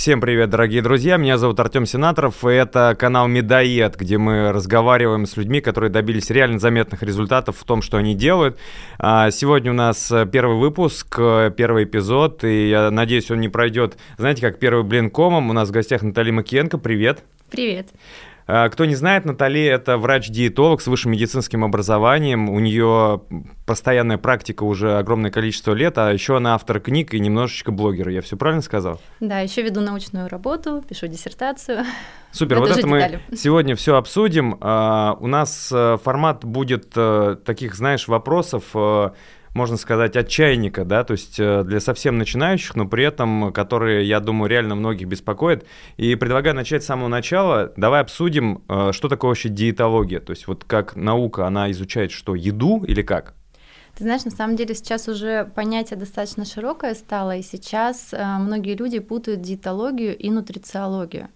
Всем привет, дорогие друзья. Меня зовут Артем Сенаторов, и это канал Медоед, где мы разговариваем с людьми, которые добились реально заметных результатов в том, что они делают. А, сегодня у нас первый выпуск, первый эпизод, и я надеюсь, он не пройдет, знаете, как первый блин комом. У нас в гостях Наталья Макиенко. Привет. Привет. А, кто не знает, Натали – это врач-диетолог с высшим медицинским образованием. У нее постоянная практика уже огромное количество лет, а еще она автор книг и немножечко блогер. Я все правильно сказал? Да, еще веду научную работу, пишу диссертацию. Супер, это вот это детали. мы сегодня все обсудим. Uh, у нас uh, формат будет uh, таких, знаешь, вопросов можно сказать, отчаянника, да, то есть э, для совсем начинающих, но при этом, которые, я думаю, реально многих беспокоят. И предлагаю начать с самого начала. Давай обсудим, э, что такое вообще диетология, то есть вот как наука, она изучает что, еду или как? Ты знаешь, на самом деле сейчас уже понятие достаточно широкое стало, и сейчас э, многие люди путают диетологию и нутрициологию.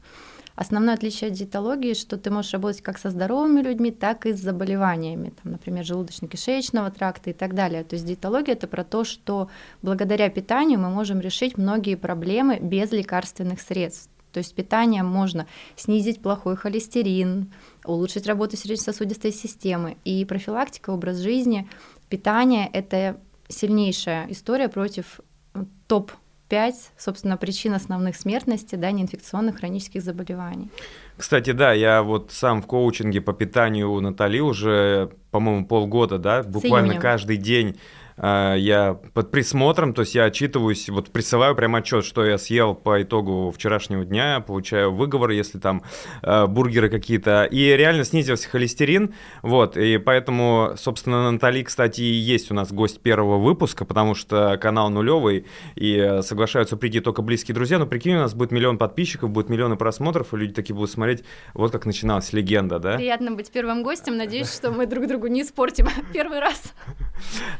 Основное отличие от диетологии, что ты можешь работать как со здоровыми людьми, так и с заболеваниями, там, например, желудочно-кишечного тракта и так далее. То есть диетология это про то, что благодаря питанию мы можем решить многие проблемы без лекарственных средств. То есть питанием можно снизить плохой холестерин, улучшить работу сердечно-сосудистой системы. И профилактика, образ жизни, питание – это сильнейшая история против топ 5, собственно, причин основных смертности, да, неинфекционных хронических заболеваний. Кстати, да, я вот сам в коучинге по питанию у Натали уже, по-моему, полгода, да, буквально каждый день я под присмотром, то есть я отчитываюсь, вот присылаю прям отчет, что я съел по итогу вчерашнего дня, получаю выговор, если там э, бургеры какие-то, и реально снизился холестерин, вот, и поэтому, собственно, Натали, кстати, и есть у нас гость первого выпуска, потому что канал нулевый, и соглашаются прийти только близкие друзья, но прикинь, у нас будет миллион подписчиков, будет миллионы просмотров, и люди такие будут смотреть, вот как начиналась легенда, да? Приятно быть первым гостем, надеюсь, что мы друг другу не испортим первый раз.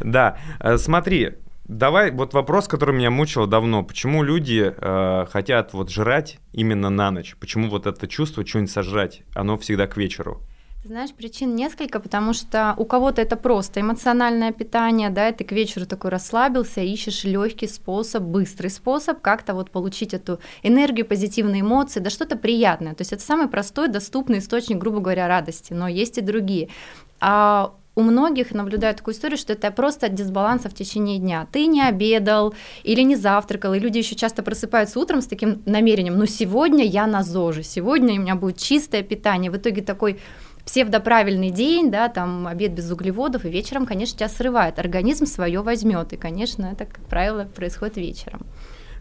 Да, смотри, Давай, вот вопрос, который меня мучил давно. Почему люди э, хотят вот жрать именно на ночь? Почему вот это чувство что-нибудь сожрать, оно всегда к вечеру? Знаешь, причин несколько, потому что у кого-то это просто эмоциональное питание, да, и ты к вечеру такой расслабился, ищешь легкий способ, быстрый способ как-то вот получить эту энергию, позитивные эмоции, да что-то приятное. То есть это самый простой, доступный источник, грубо говоря, радости, но есть и другие. А у многих наблюдаю такую историю, что это просто дисбаланса в течение дня. Ты не обедал или не завтракал, и люди еще часто просыпаются утром с таким намерением, ну сегодня я на ЗОЖе, сегодня у меня будет чистое питание. В итоге такой псевдоправильный день, да, там обед без углеводов, и вечером, конечно, тебя срывает. Организм свое возьмет, и, конечно, это, как правило, происходит вечером.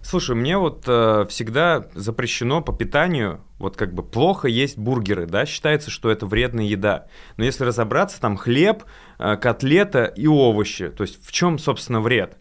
Слушай, мне вот э, всегда запрещено по питанию, вот как бы плохо есть бургеры, да, считается, что это вредная еда. Но если разобраться, там хлеб, э, котлета и овощи, то есть в чем, собственно, вред?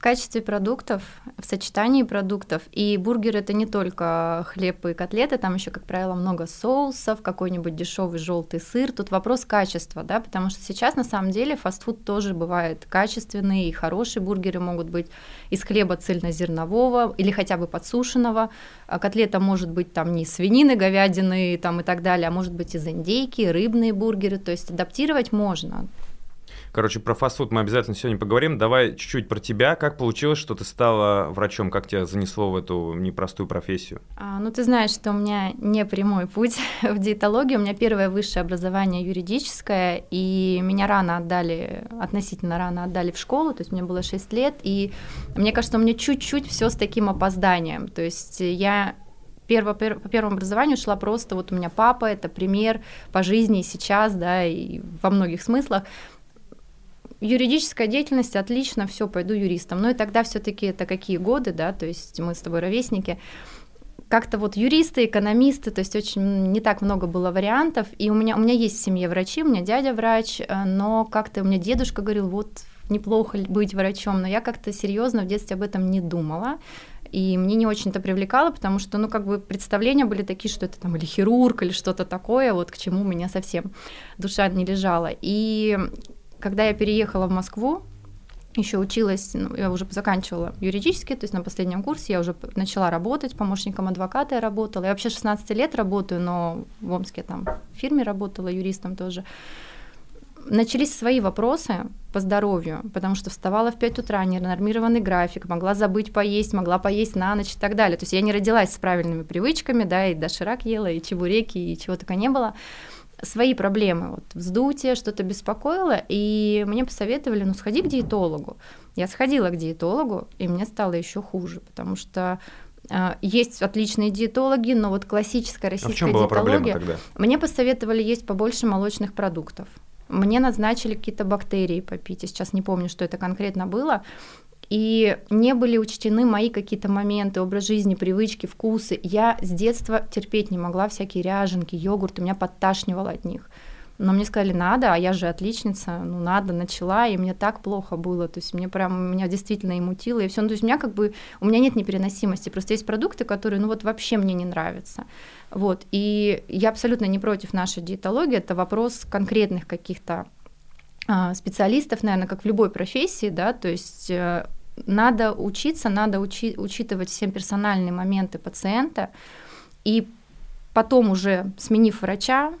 В качестве продуктов, в сочетании продуктов. И бургер это не только хлеб и котлеты, там еще, как правило, много соусов, какой-нибудь дешевый желтый сыр. Тут вопрос качества, да, потому что сейчас на самом деле фастфуд тоже бывает качественный и хорошие бургеры могут быть из хлеба цельнозернового или хотя бы подсушенного. А котлета может быть там не свинины, говядины там и так далее, а может быть из индейки, рыбные бургеры. То есть адаптировать можно. Короче, про фастфуд мы обязательно сегодня поговорим. Давай чуть-чуть про тебя. Как получилось, что ты стала врачом? Как тебя занесло в эту непростую профессию? А, ну, ты знаешь, что у меня не прямой путь в диетологии. У меня первое высшее образование юридическое, и меня рано отдали, относительно рано отдали в школу, то есть мне было 6 лет, и мне кажется, у меня чуть-чуть все с таким опозданием. То есть я перво, пер, по первому образованию шла просто, вот у меня папа, это пример по жизни сейчас, да, и во многих смыслах юридическая деятельность, отлично, все, пойду юристом. Ну и тогда все-таки это какие годы, да, то есть мы с тобой ровесники. Как-то вот юристы, экономисты, то есть очень не так много было вариантов. И у меня, у меня есть в семье врачи, у меня дядя врач, э, но как-то у меня дедушка говорил, вот неплохо быть врачом, но я как-то серьезно в детстве об этом не думала. И мне не очень-то привлекало, потому что, ну, как бы представления были такие, что это там или хирург, или что-то такое, вот к чему у меня совсем душа не лежала. И когда я переехала в Москву, еще училась, ну, я уже заканчивала юридически, то есть на последнем курсе я уже начала работать, помощником адвоката я работала. Я вообще 16 лет работаю, но в Омске там в фирме работала, юристом тоже. начались свои вопросы по здоровью, потому что вставала в 5 утра, ненормированный график, могла забыть поесть, могла поесть на ночь и так далее. То есть я не родилась с правильными привычками, да, и доширак ела, и чебуреки, и чего только не было. Свои проблемы, вот вздутие, что-то беспокоило, и мне посоветовали, ну, сходи к диетологу. Я сходила к диетологу, и мне стало еще хуже, потому что а, есть отличные диетологи, но вот классическая российская а в чем была диетология. Тогда? Мне посоветовали есть побольше молочных продуктов. Мне назначили какие-то бактерии попить. Я сейчас не помню, что это конкретно было. И не были учтены мои какие-то моменты, образ жизни, привычки, вкусы. Я с детства терпеть не могла всякие ряженки, йогурты, меня подташнивало от них. Но мне сказали, надо, а я же отличница, ну надо, начала, и мне так плохо было, то есть мне прям, меня действительно и мутило, и все, ну, то есть у меня как бы, у меня нет непереносимости, просто есть продукты, которые, ну вот вообще мне не нравятся, вот, и я абсолютно не против нашей диетологии, это вопрос конкретных каких-то а, специалистов, наверное, как в любой профессии, да, то есть э, надо учиться, надо учи, учитывать все персональные моменты пациента, и потом уже, сменив врача,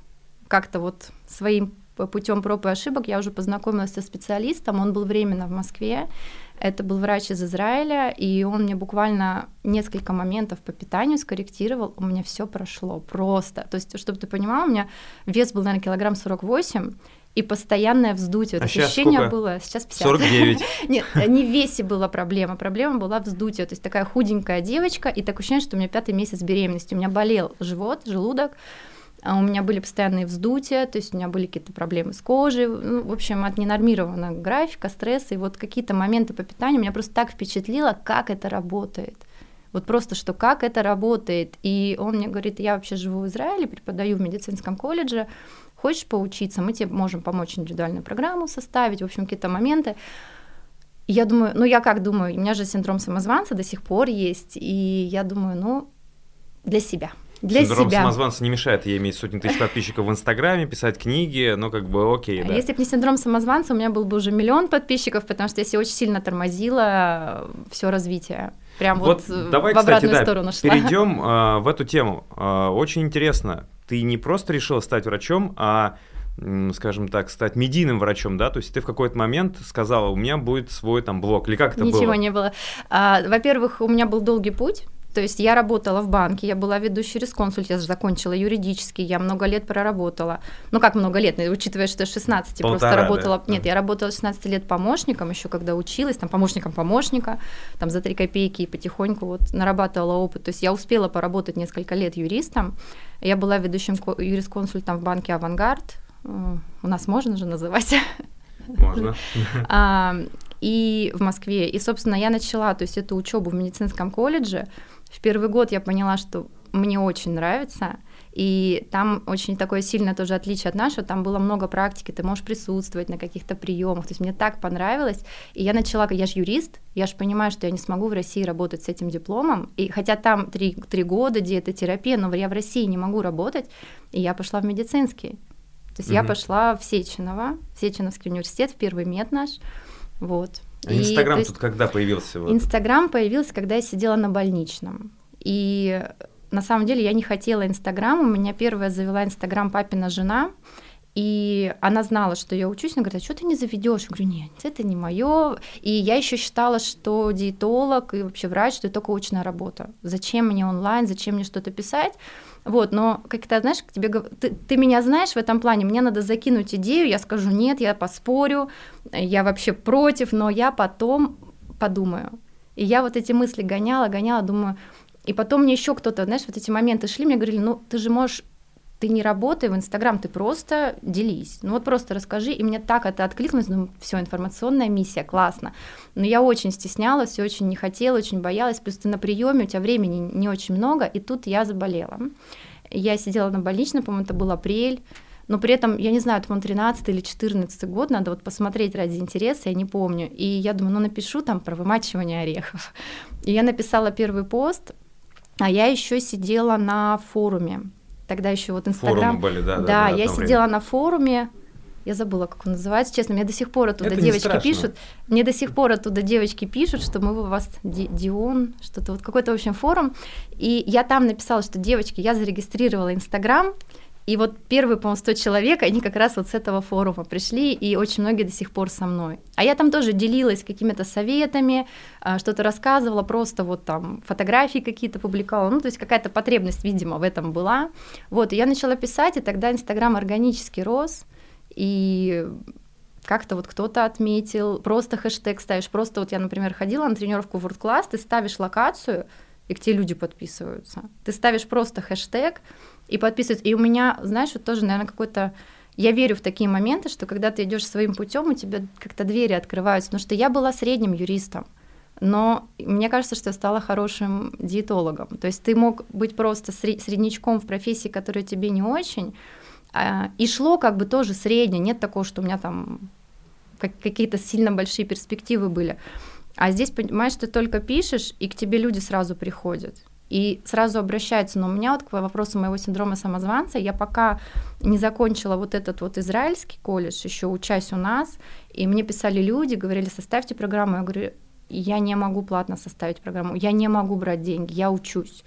как-то вот своим путем проб и ошибок я уже познакомилась со специалистом, он был временно в Москве, это был врач из Израиля, и он мне буквально несколько моментов по питанию скорректировал, у меня все прошло просто. То есть, чтобы ты понимал, у меня вес был, наверное, килограмм 48, и постоянное вздутие. А сейчас ощущение сколько? было сейчас 50. 49. Нет, не в весе была проблема, проблема была вздутие. То есть такая худенькая девочка, и такое ощущение, что у меня пятый месяц беременности. У меня болел живот, желудок, а у меня были постоянные вздутия, то есть у меня были какие-то проблемы с кожей, ну, в общем, от ненормированного графика, стресса, и вот какие-то моменты по питанию меня просто так впечатлило, как это работает. Вот просто, что как это работает. И он мне говорит, я вообще живу в Израиле, преподаю в медицинском колледже, хочешь поучиться, мы тебе можем помочь индивидуальную программу составить, в общем, какие-то моменты. И я думаю, ну я как думаю, у меня же синдром самозванца до сих пор есть, и я думаю, ну, для себя – для Синдром себя. самозванца не мешает ей иметь сотни тысяч подписчиков в Инстаграме, писать книги, но как бы окей, да. Если бы не синдром самозванца, у меня был бы уже миллион подписчиков, потому что я себе очень сильно тормозила все развитие. Прям вот, вот давай, в обратную кстати, сторону да, шла. Перейдем э, в эту тему. Э, очень интересно. Ты не просто решила стать врачом, а скажем так, стать медийным врачом, да, то есть ты в какой-то момент сказала, у меня будет свой там блог, или как это Ничего было? Ничего не было. А, во-первых, у меня был долгий путь, то есть я работала в банке, я была ведущей рисконсульт, я закончила юридический, я много лет проработала. Ну как много лет, учитывая, что 16 Полтора, просто работала. Да. Нет, я работала 16 лет помощником, еще когда училась, там помощником помощника, там за 3 копейки и потихоньку вот нарабатывала опыт. То есть я успела поработать несколько лет юристом. Я была ведущим юрисконсультом в банке «Авангард». У нас можно же называть? Можно. И в Москве. И, собственно, я начала, то есть эту учебу в медицинском колледже в первый год я поняла, что мне очень нравится, и там очень такое сильное тоже отличие от нашего, там было много практики, ты можешь присутствовать на каких-то приемах, то есть мне так понравилось, и я начала, я же юрист, я же понимаю, что я не смогу в России работать с этим дипломом, и хотя там три, три года диетотерапия, но я в России не могу работать, и я пошла в медицинский, то есть mm-hmm. я пошла в Сеченово, в Сеченовский университет, в первый мед наш, вот, а Инстаграм тут есть, когда появился? Вот? Инстаграм появился, когда я сидела на больничном. И на самом деле я не хотела Инстаграм. У меня первая завела Инстаграм папина жена. И она знала, что я учусь, она говорит, а что ты не заведешь? Я говорю, нет, это не мое. И я еще считала, что диетолог и вообще врач, что это только очная работа. Зачем мне онлайн, зачем мне что-то писать? Вот, но как то знаешь, к тебе ты, ты меня знаешь в этом плане, мне надо закинуть идею, я скажу нет, я поспорю, я вообще против, но я потом подумаю. И я вот эти мысли гоняла, гоняла, думаю, и потом мне еще кто-то, знаешь, вот эти моменты шли, мне говорили, ну ты же можешь ты не работай в Инстаграм, ты просто делись. Ну вот просто расскажи, и мне так это откликнулось, ну все, информационная миссия, классно. Но я очень стеснялась, очень не хотела, очень боялась, плюс ты на приеме, у тебя времени не очень много, и тут я заболела. Я сидела на больничном, по-моему, это был апрель, но при этом, я не знаю, по 13 или 14 год, надо вот посмотреть ради интереса, я не помню. И я думаю, ну напишу там про вымачивание орехов. И я написала первый пост, а я еще сидела на форуме тогда еще вот Инстаграм. были, да, да, да, я сидела на форуме, я забыла, как он называется, честно, мне до сих пор оттуда Это девочки пишут, мне до сих пор оттуда девочки пишут, что мы у вас Дион, что-то вот какой-то, в общем, форум, и я там написала, что, девочки, я зарегистрировала Инстаграм, И вот первые, по-моему, 100 человек, они как раз вот с этого форума пришли, и очень многие до сих пор со мной. А я там тоже делилась какими-то советами, а, что-то рассказывала, просто вот там фотографии какие-то публиковала, ну, то есть какая-то потребность, видимо, в этом была. Вот, и я начала писать, и тогда Инстаграм органически рос, и как-то вот кто-то отметил, просто хэштег ставишь, просто вот я, например, ходила на тренировку World Class, ты ставишь локацию, и к тебе люди подписываются. Ты ставишь просто хэштег, и подписываются. И у меня, знаешь, вот тоже, наверное, какой-то я верю в такие моменты, что когда ты идешь своим путем, у тебя как-то двери открываются. Потому что я была средним юристом, но мне кажется, что я стала хорошим диетологом. То есть ты мог быть просто среднячком в профессии, которая тебе не очень, а, и шло как бы тоже среднее. Нет такого, что у меня там какие-то сильно большие перспективы были. А здесь, понимаешь, ты только пишешь, и к тебе люди сразу приходят и сразу обращаются. Но у меня вот к вопросу моего синдрома самозванца, я пока не закончила вот этот вот израильский колледж, еще учась у нас, и мне писали люди, говорили, составьте программу. Я говорю, я не могу платно составить программу, я не могу брать деньги, я учусь.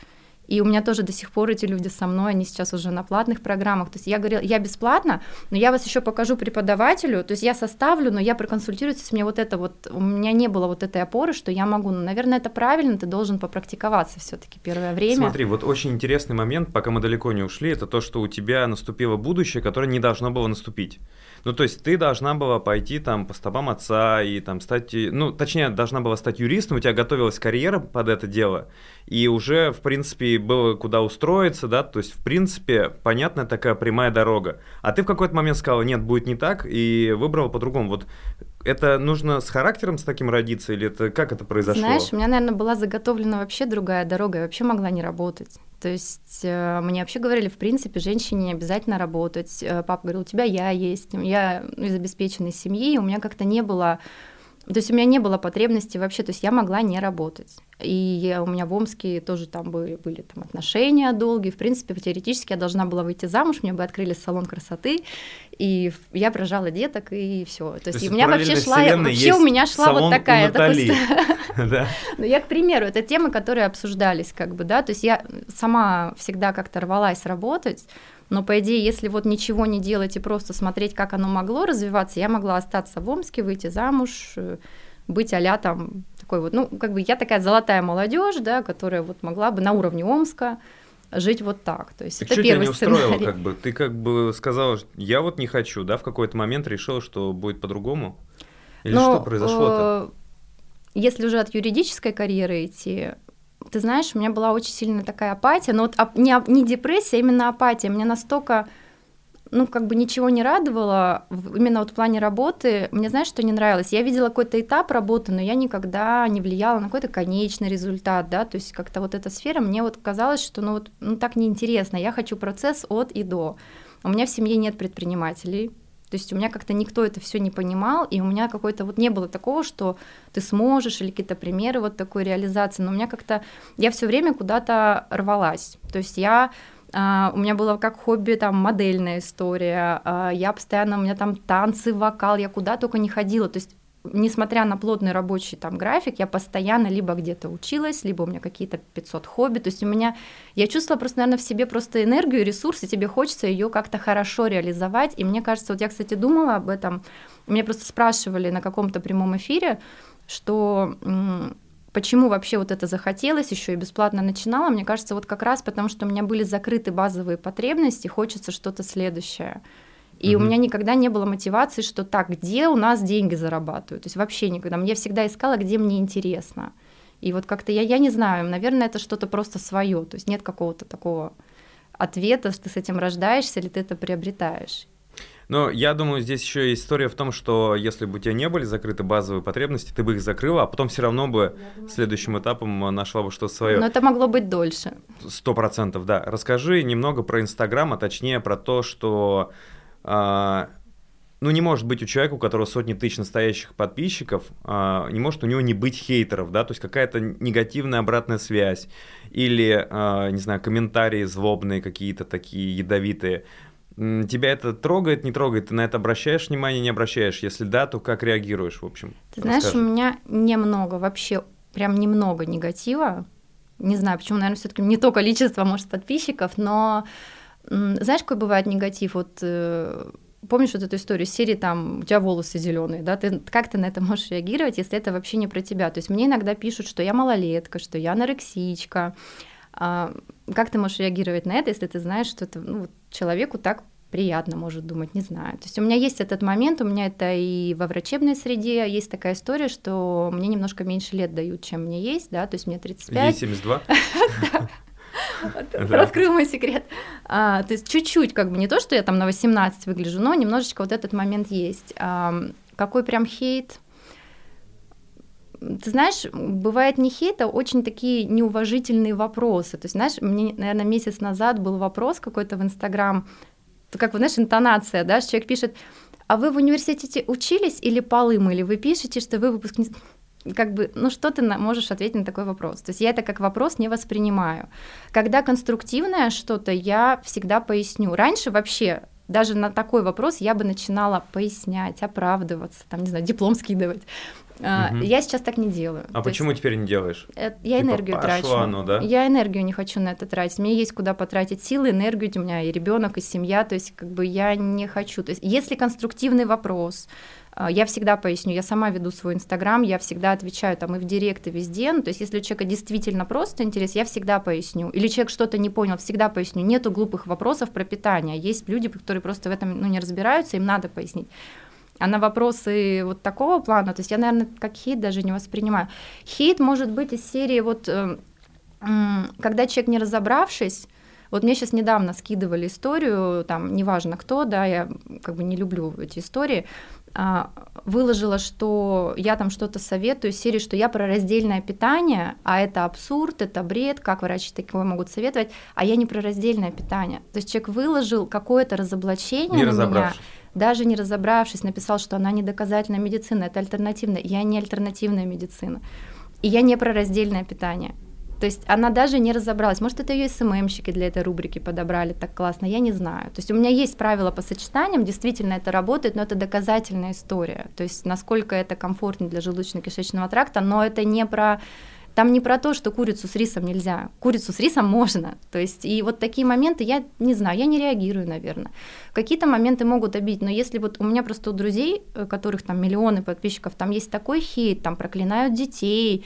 И у меня тоже до сих пор эти люди со мной, они сейчас уже на платных программах. То есть я говорила, я бесплатно, но я вас еще покажу преподавателю, то есть я составлю, но я проконсультируюсь, с мне вот это вот, у меня не было вот этой опоры, что я могу, ну, наверное, это правильно, ты должен попрактиковаться все-таки первое время. Смотри, вот очень интересный момент, пока мы далеко не ушли, это то, что у тебя наступило будущее, которое не должно было наступить. Ну, то есть ты должна была пойти там по стопам отца и там стать, ну, точнее, должна была стать юристом, у тебя готовилась карьера под это дело, и уже, в принципе, было куда устроиться, да, то есть, в принципе, понятная такая прямая дорога. А ты в какой-то момент сказала, нет, будет не так, и выбрала по-другому. Вот это нужно с характером с таким родиться, или это как это произошло? Знаешь, у меня, наверное, была заготовлена вообще другая дорога, я вообще могла не работать. То есть э, мне вообще говорили, в принципе, женщине не обязательно работать. Э, папа говорил, у тебя я есть, я из обеспеченной семьи, у меня как-то не было то есть у меня не было потребности вообще, то есть я могла не работать. И я, у меня в Омске тоже там были, были там отношения долгие. В принципе, теоретически я должна была выйти замуж, мне бы открыли салон красоты, и я прожала деток, и все. То, то есть у меня вообще шла, вообще у меня шла вот такая. Ну, я, к примеру, это темы, которые обсуждались, как бы, да, то есть я сама всегда как-то рвалась работать, но, по идее, если вот ничего не делать и просто смотреть, как оно могло развиваться, я могла остаться в Омске, выйти замуж, э, быть а там такой вот, ну, как бы я такая золотая молодежь, да, которая вот могла бы на уровне Омска жить вот так. То есть так это что первый тебя не устроило, сценарий. как бы? Ты как бы сказала, я вот не хочу, да, в какой-то момент решила, что будет по-другому? Или Но, что произошло-то? Э, если уже от юридической карьеры идти, ты знаешь, у меня была очень сильная такая апатия, но вот не, не депрессия, а именно апатия. Меня настолько, ну, как бы ничего не радовало, именно вот в плане работы. Мне, знаешь, что не нравилось? Я видела какой-то этап работы, но я никогда не влияла на какой-то конечный результат, да, то есть как-то вот эта сфера, мне вот казалось, что, ну, вот, ну, так неинтересно, я хочу процесс от и до. У меня в семье нет предпринимателей, то есть у меня как-то никто это все не понимал, и у меня какой-то вот не было такого, что ты сможешь или какие-то примеры вот такой реализации, но у меня как-то я все время куда-то рвалась. То есть я Uh, у меня было как хобби там модельная история, uh, я постоянно, у меня там танцы, вокал, я куда только не ходила, то есть несмотря на плотный рабочий там график, я постоянно либо где-то училась, либо у меня какие-то 500 хобби, то есть у меня, я чувствовала просто, наверное, в себе просто энергию, ресурсы, тебе хочется ее как-то хорошо реализовать, и мне кажется, вот я, кстати, думала об этом, меня просто спрашивали на каком-то прямом эфире, что почему вообще вот это захотелось, еще и бесплатно начинала, мне кажется, вот как раз потому, что у меня были закрыты базовые потребности, хочется что-то следующее. И угу. у меня никогда не было мотивации, что так, где у нас деньги зарабатывают. То есть вообще никогда. Я всегда искала, где мне интересно. И вот как-то я, я не знаю, наверное, это что-то просто свое. То есть нет какого-то такого ответа, что ты с этим рождаешься или ты это приобретаешь. Но я думаю, здесь еще есть история в том, что если бы у тебя не были закрыты базовые потребности, ты бы их закрыла, а потом все равно бы думаю, следующим этапом нашла бы что-то свое. Но это могло быть дольше. Сто процентов, да. Расскажи немного про Инстаграм, а точнее про то, что ну, не может быть у человека, у которого сотни тысяч настоящих подписчиков, а, не может у него не быть хейтеров, да, то есть какая-то негативная обратная связь или, а, не знаю, комментарии злобные какие-то такие ядовитые. Тебя это трогает, не трогает? Ты на это обращаешь внимание, не обращаешь? Если да, то как реагируешь, в общем? Ты знаешь, у меня немного, вообще прям немного негатива. Не знаю, почему, наверное, все таки не то количество, может, подписчиков, но Знаешь, какой бывает негатив? Вот э, помнишь вот эту историю серии там у тебя волосы зеленые, да? Ты как ты на это можешь реагировать, если это вообще не про тебя? То есть мне иногда пишут, что я малолетка, что я анорексичка. А, как ты можешь реагировать на это, если ты знаешь, что это ну, человеку так приятно, может думать, не знаю. То есть у меня есть этот момент, у меня это и во врачебной среде есть такая история, что мне немножко меньше лет дают, чем мне есть, да, то есть мне 35. Ей 72? Раскрыл мой секрет. А, то есть чуть-чуть, как бы не то, что я там на 18 выгляжу, но немножечко вот этот момент есть. Какой прям хейт? Ты знаешь, бывает не хейт, а очень такие неуважительные вопросы. То есть, знаешь, мне, наверное, месяц назад был вопрос какой-то в Инстаграм, как, знаешь, интонация, да, человек пишет, а вы в университете учились или полы мыли? Вы пишете, что вы выпускник как бы, ну что ты можешь ответить на такой вопрос? То есть я это как вопрос не воспринимаю. Когда конструктивное что-то, я всегда поясню. Раньше вообще даже на такой вопрос я бы начинала пояснять, оправдываться, там, не знаю, диплом скидывать. Угу. Я сейчас так не делаю. А То почему есть, теперь не делаешь? Я типа энергию трачу. Оно, да? Я энергию не хочу на это тратить. Мне есть куда потратить силы, энергию. У меня и ребенок, и семья. То есть, как бы я не хочу. То есть, если конструктивный вопрос, я всегда поясню, я сама веду свой Инстаграм, я всегда отвечаю там и в директ, и везде. Ну, то есть, если у человека действительно просто интерес, я всегда поясню. Или человек что-то не понял, всегда поясню. Нету глупых вопросов про питание. Есть люди, которые просто в этом ну, не разбираются, им надо пояснить. А на вопросы вот такого плана, то есть я, наверное, как хейт даже не воспринимаю. Хейт может быть из серии вот, э, когда человек не разобравшись, вот мне сейчас недавно скидывали историю, там, неважно кто, да, я как бы не люблю эти истории, а, выложила, что я там что-то советую, серии, что я про раздельное питание, а это абсурд, это бред, как врачи такое могут советовать, а я не про раздельное питание. То есть человек выложил какое-то разоблачение не на меня, даже не разобравшись, написал, что она не доказательная медицина, это альтернативная. Я не альтернативная медицина. И я не про раздельное питание. То есть она даже не разобралась. Может, это ее СММщики для этой рубрики подобрали так классно, я не знаю. То есть у меня есть правила по сочетаниям, действительно это работает, но это доказательная история. То есть насколько это комфортно для желудочно-кишечного тракта, но это не про там не про то, что курицу с рисом нельзя. Курицу с рисом можно. То есть, и вот такие моменты я не знаю, я не реагирую, наверное. Какие-то моменты могут обидеть, но если вот у меня просто у друзей, э, которых там миллионы подписчиков, там есть такой хейт, там проклинают детей,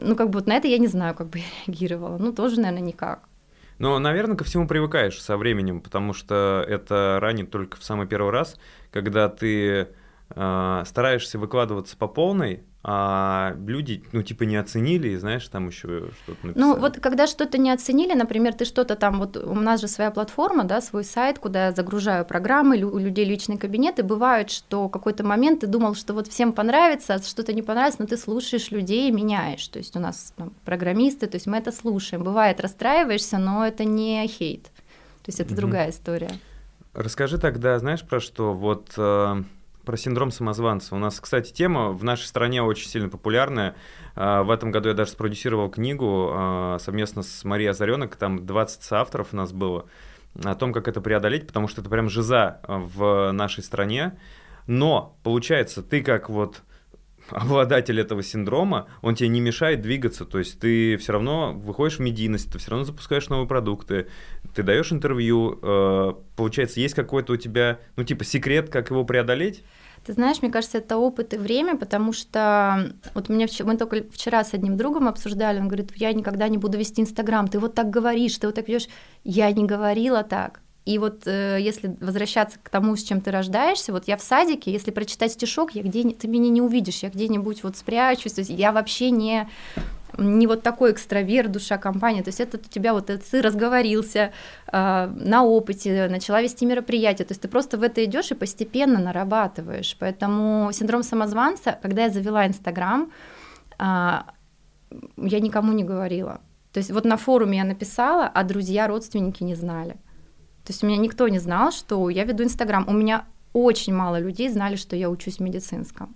ну, как бы вот на это я не знаю, как бы я реагировала. Ну, тоже, наверное, никак. Ну, наверное, ко всему привыкаешь со временем, потому что это ранит только в самый первый раз, когда ты э, стараешься выкладываться по полной, а люди, ну, типа, не оценили, и, знаешь, там еще что-то написали. Ну, вот когда что-то не оценили, например, ты что-то там, вот у нас же своя платформа, да, свой сайт, куда я загружаю программы, у людей личный кабинет, и бывает, что какой-то момент ты думал, что вот всем понравится, а что-то не понравится, но ты слушаешь людей и меняешь. То есть у нас там, программисты, то есть мы это слушаем. Бывает, расстраиваешься, но это не хейт. То есть это mm-hmm. другая история. Расскажи тогда, знаешь, про что? Вот... Э про синдром самозванца. У нас, кстати, тема в нашей стране очень сильно популярная. А, в этом году я даже спродюсировал книгу а, совместно с Марией Озаренок, там 20 авторов у нас было, о том, как это преодолеть, потому что это прям жиза в нашей стране. Но, получается, ты как вот обладатель этого синдрома, он тебе не мешает двигаться, то есть ты все равно выходишь в медийность, ты все равно запускаешь новые продукты, ты даешь интервью, э, получается, есть какой-то у тебя, ну типа секрет, как его преодолеть? Ты знаешь, мне кажется, это опыт и время, потому что вот мне мы только вчера с одним другом обсуждали, он говорит, я никогда не буду вести Инстаграм, ты вот так говоришь, ты вот так ведешь. Я не говорила так. И вот э, если возвращаться к тому, с чем ты рождаешься, вот я в садике, если прочитать стишок, я где ты меня не увидишь, я где-нибудь вот спрячусь, то есть я вообще не не вот такой экстраверт, душа компании, то есть это у тебя вот это, ты разговорился э, на опыте, начала вести мероприятие, то есть ты просто в это идешь и постепенно нарабатываешь, поэтому синдром самозванца, когда я завела Инстаграм, э, я никому не говорила, то есть вот на форуме я написала, а друзья, родственники не знали, то есть у меня никто не знал, что я веду Инстаграм, у меня очень мало людей знали, что я учусь в медицинском.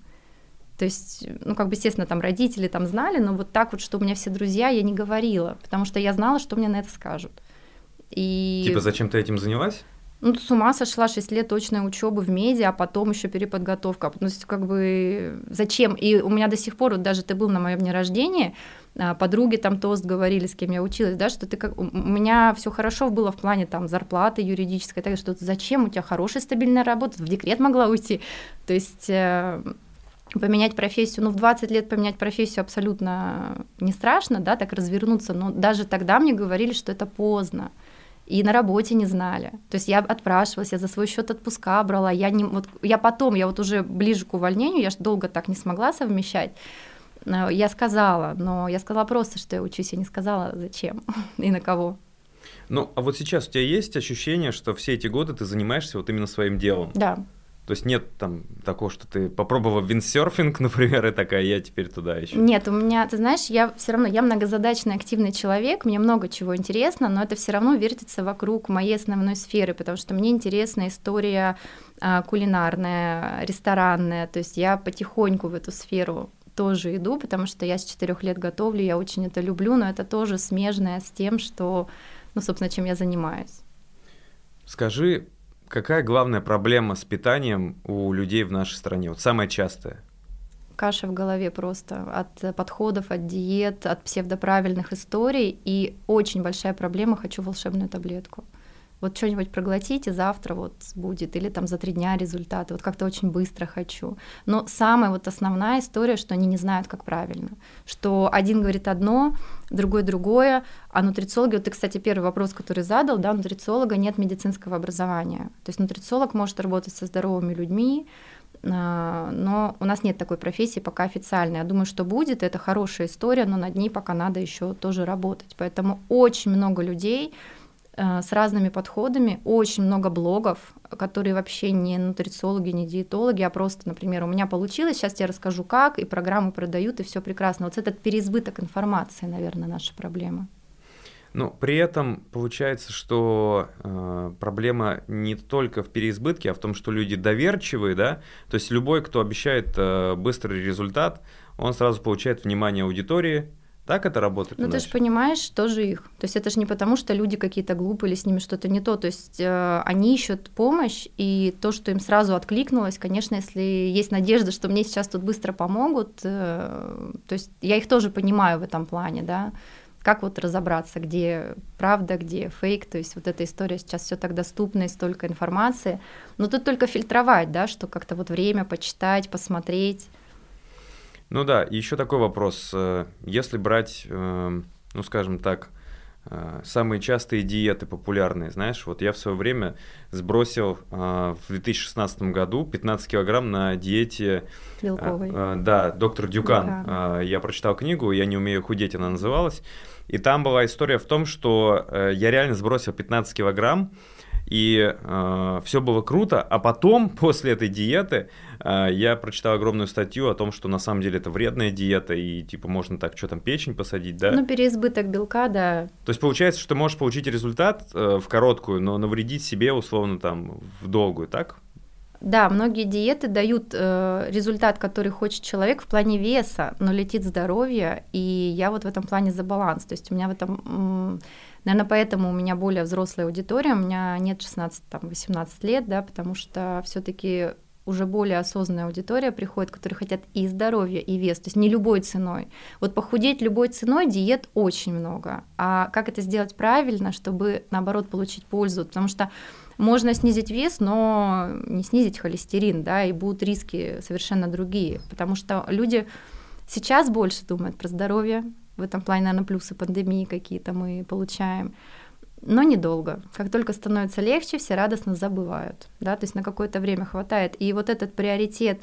То есть, ну, как бы, естественно, там родители там знали, но вот так вот, что у меня все друзья, я не говорила, потому что я знала, что мне на это скажут. И... Типа, зачем ты этим занялась? Ну, с ума сошла 6 лет точной учебы в медиа, а потом еще переподготовка. То есть, как бы, зачем? И у меня до сих пор, вот даже ты был на моем дне рождения, подруги там тост говорили, с кем я училась, да, что ты как у меня все хорошо было в плане там зарплаты юридической, так что зачем у тебя хорошая стабильная работа, в декрет могла уйти, то есть э, поменять профессию, ну, в 20 лет поменять профессию абсолютно не страшно, да, так развернуться, но даже тогда мне говорили, что это поздно, и на работе не знали. То есть я отпрашивалась, я за свой счет отпуска брала, я не, вот я потом, я вот уже ближе к увольнению, я же долго так не смогла совмещать. Э, я сказала, но я сказала просто, что я учусь, я не сказала, зачем и на кого. Ну, а вот сейчас у тебя есть ощущение, что все эти годы ты занимаешься вот именно своим делом? Да. То есть нет там такого, что ты попробовала виндсерфинг, например, и такая, я теперь туда еще. Нет, у меня, ты знаешь, я все равно, я многозадачный, активный человек, мне много чего интересно, но это все равно вертится вокруг моей основной сферы, потому что мне интересна история а, кулинарная, ресторанная, то есть я потихоньку в эту сферу тоже иду, потому что я с четырех лет готовлю, я очень это люблю, но это тоже смежное с тем, что, ну, собственно, чем я занимаюсь. Скажи, Какая главная проблема с питанием у людей в нашей стране? Вот самая частая. Каша в голове просто от подходов, от диет, от псевдоправильных историй. И очень большая проблема «хочу волшебную таблетку» вот что-нибудь проглотите, завтра вот будет, или там за три дня результаты, вот как-то очень быстро хочу. Но самая вот основная история, что они не знают, как правильно, что один говорит одно, другой другое, а нутрициологи, вот ты, кстати, первый вопрос, который задал, да, у нутрициолога нет медицинского образования, то есть нутрициолог может работать со здоровыми людьми, а, но у нас нет такой профессии пока официальной. Я думаю, что будет, это хорошая история, но над ней пока надо еще тоже работать. Поэтому очень много людей, с разными подходами, очень много блогов, которые вообще не нутрициологи, не диетологи, а просто, например, у меня получилось, сейчас я расскажу как, и программу продают, и все прекрасно. Вот этот переизбыток информации, наверное, наша проблема. Ну, при этом получается, что э, проблема не только в переизбытке, а в том, что люди доверчивые, да, то есть любой, кто обещает э, быстрый результат, он сразу получает внимание аудитории, так это работает? Ну, ты же понимаешь, тоже их. То есть это же не потому, что люди какие-то глупые или с ними что-то не то. То есть э, они ищут помощь, и то, что им сразу откликнулось, конечно, если есть надежда, что мне сейчас тут быстро помогут, э, то есть я их тоже понимаю в этом плане, да. Как вот разобраться, где правда, где фейк, то есть вот эта история сейчас все так доступна и столько информации. Но тут только фильтровать, да, что как-то вот время почитать, посмотреть. Ну да, еще такой вопрос. Э, если брать, эм, ну скажем так, э, самые частые диеты популярные, знаешь, вот я в свое время сбросил э, в 2016 году 15 килограмм на диете... Белковой. Да, доктор Дюкан. Да. Я прочитал книгу «Я не умею худеть», она называлась. И там была история в том, что я реально сбросил 15 килограмм, и э, все было круто, а потом, после этой диеты, э, я прочитал огромную статью о том, что на самом деле это вредная диета, и типа можно так, что там, печень посадить, да? Ну, переизбыток белка, да. То есть получается, что ты можешь получить результат э, в короткую, но навредить себе, условно, там, в долгую, так? Да, многие диеты дают э, результат, который хочет человек в плане веса, но летит здоровье, и я вот в этом плане за баланс. То есть у меня в этом Наверное, поэтому у меня более взрослая аудитория, у меня нет 16-18 лет, да, потому что все таки уже более осознанная аудитория приходит, которые хотят и здоровье, и вес, то есть не любой ценой. Вот похудеть любой ценой диет очень много. А как это сделать правильно, чтобы наоборот получить пользу? Потому что можно снизить вес, но не снизить холестерин, да, и будут риски совершенно другие, потому что люди сейчас больше думают про здоровье, в этом плане, наверное, плюсы пандемии какие-то мы получаем. Но недолго. Как только становится легче, все радостно забывают. Да? То есть на какое-то время хватает. И вот этот приоритет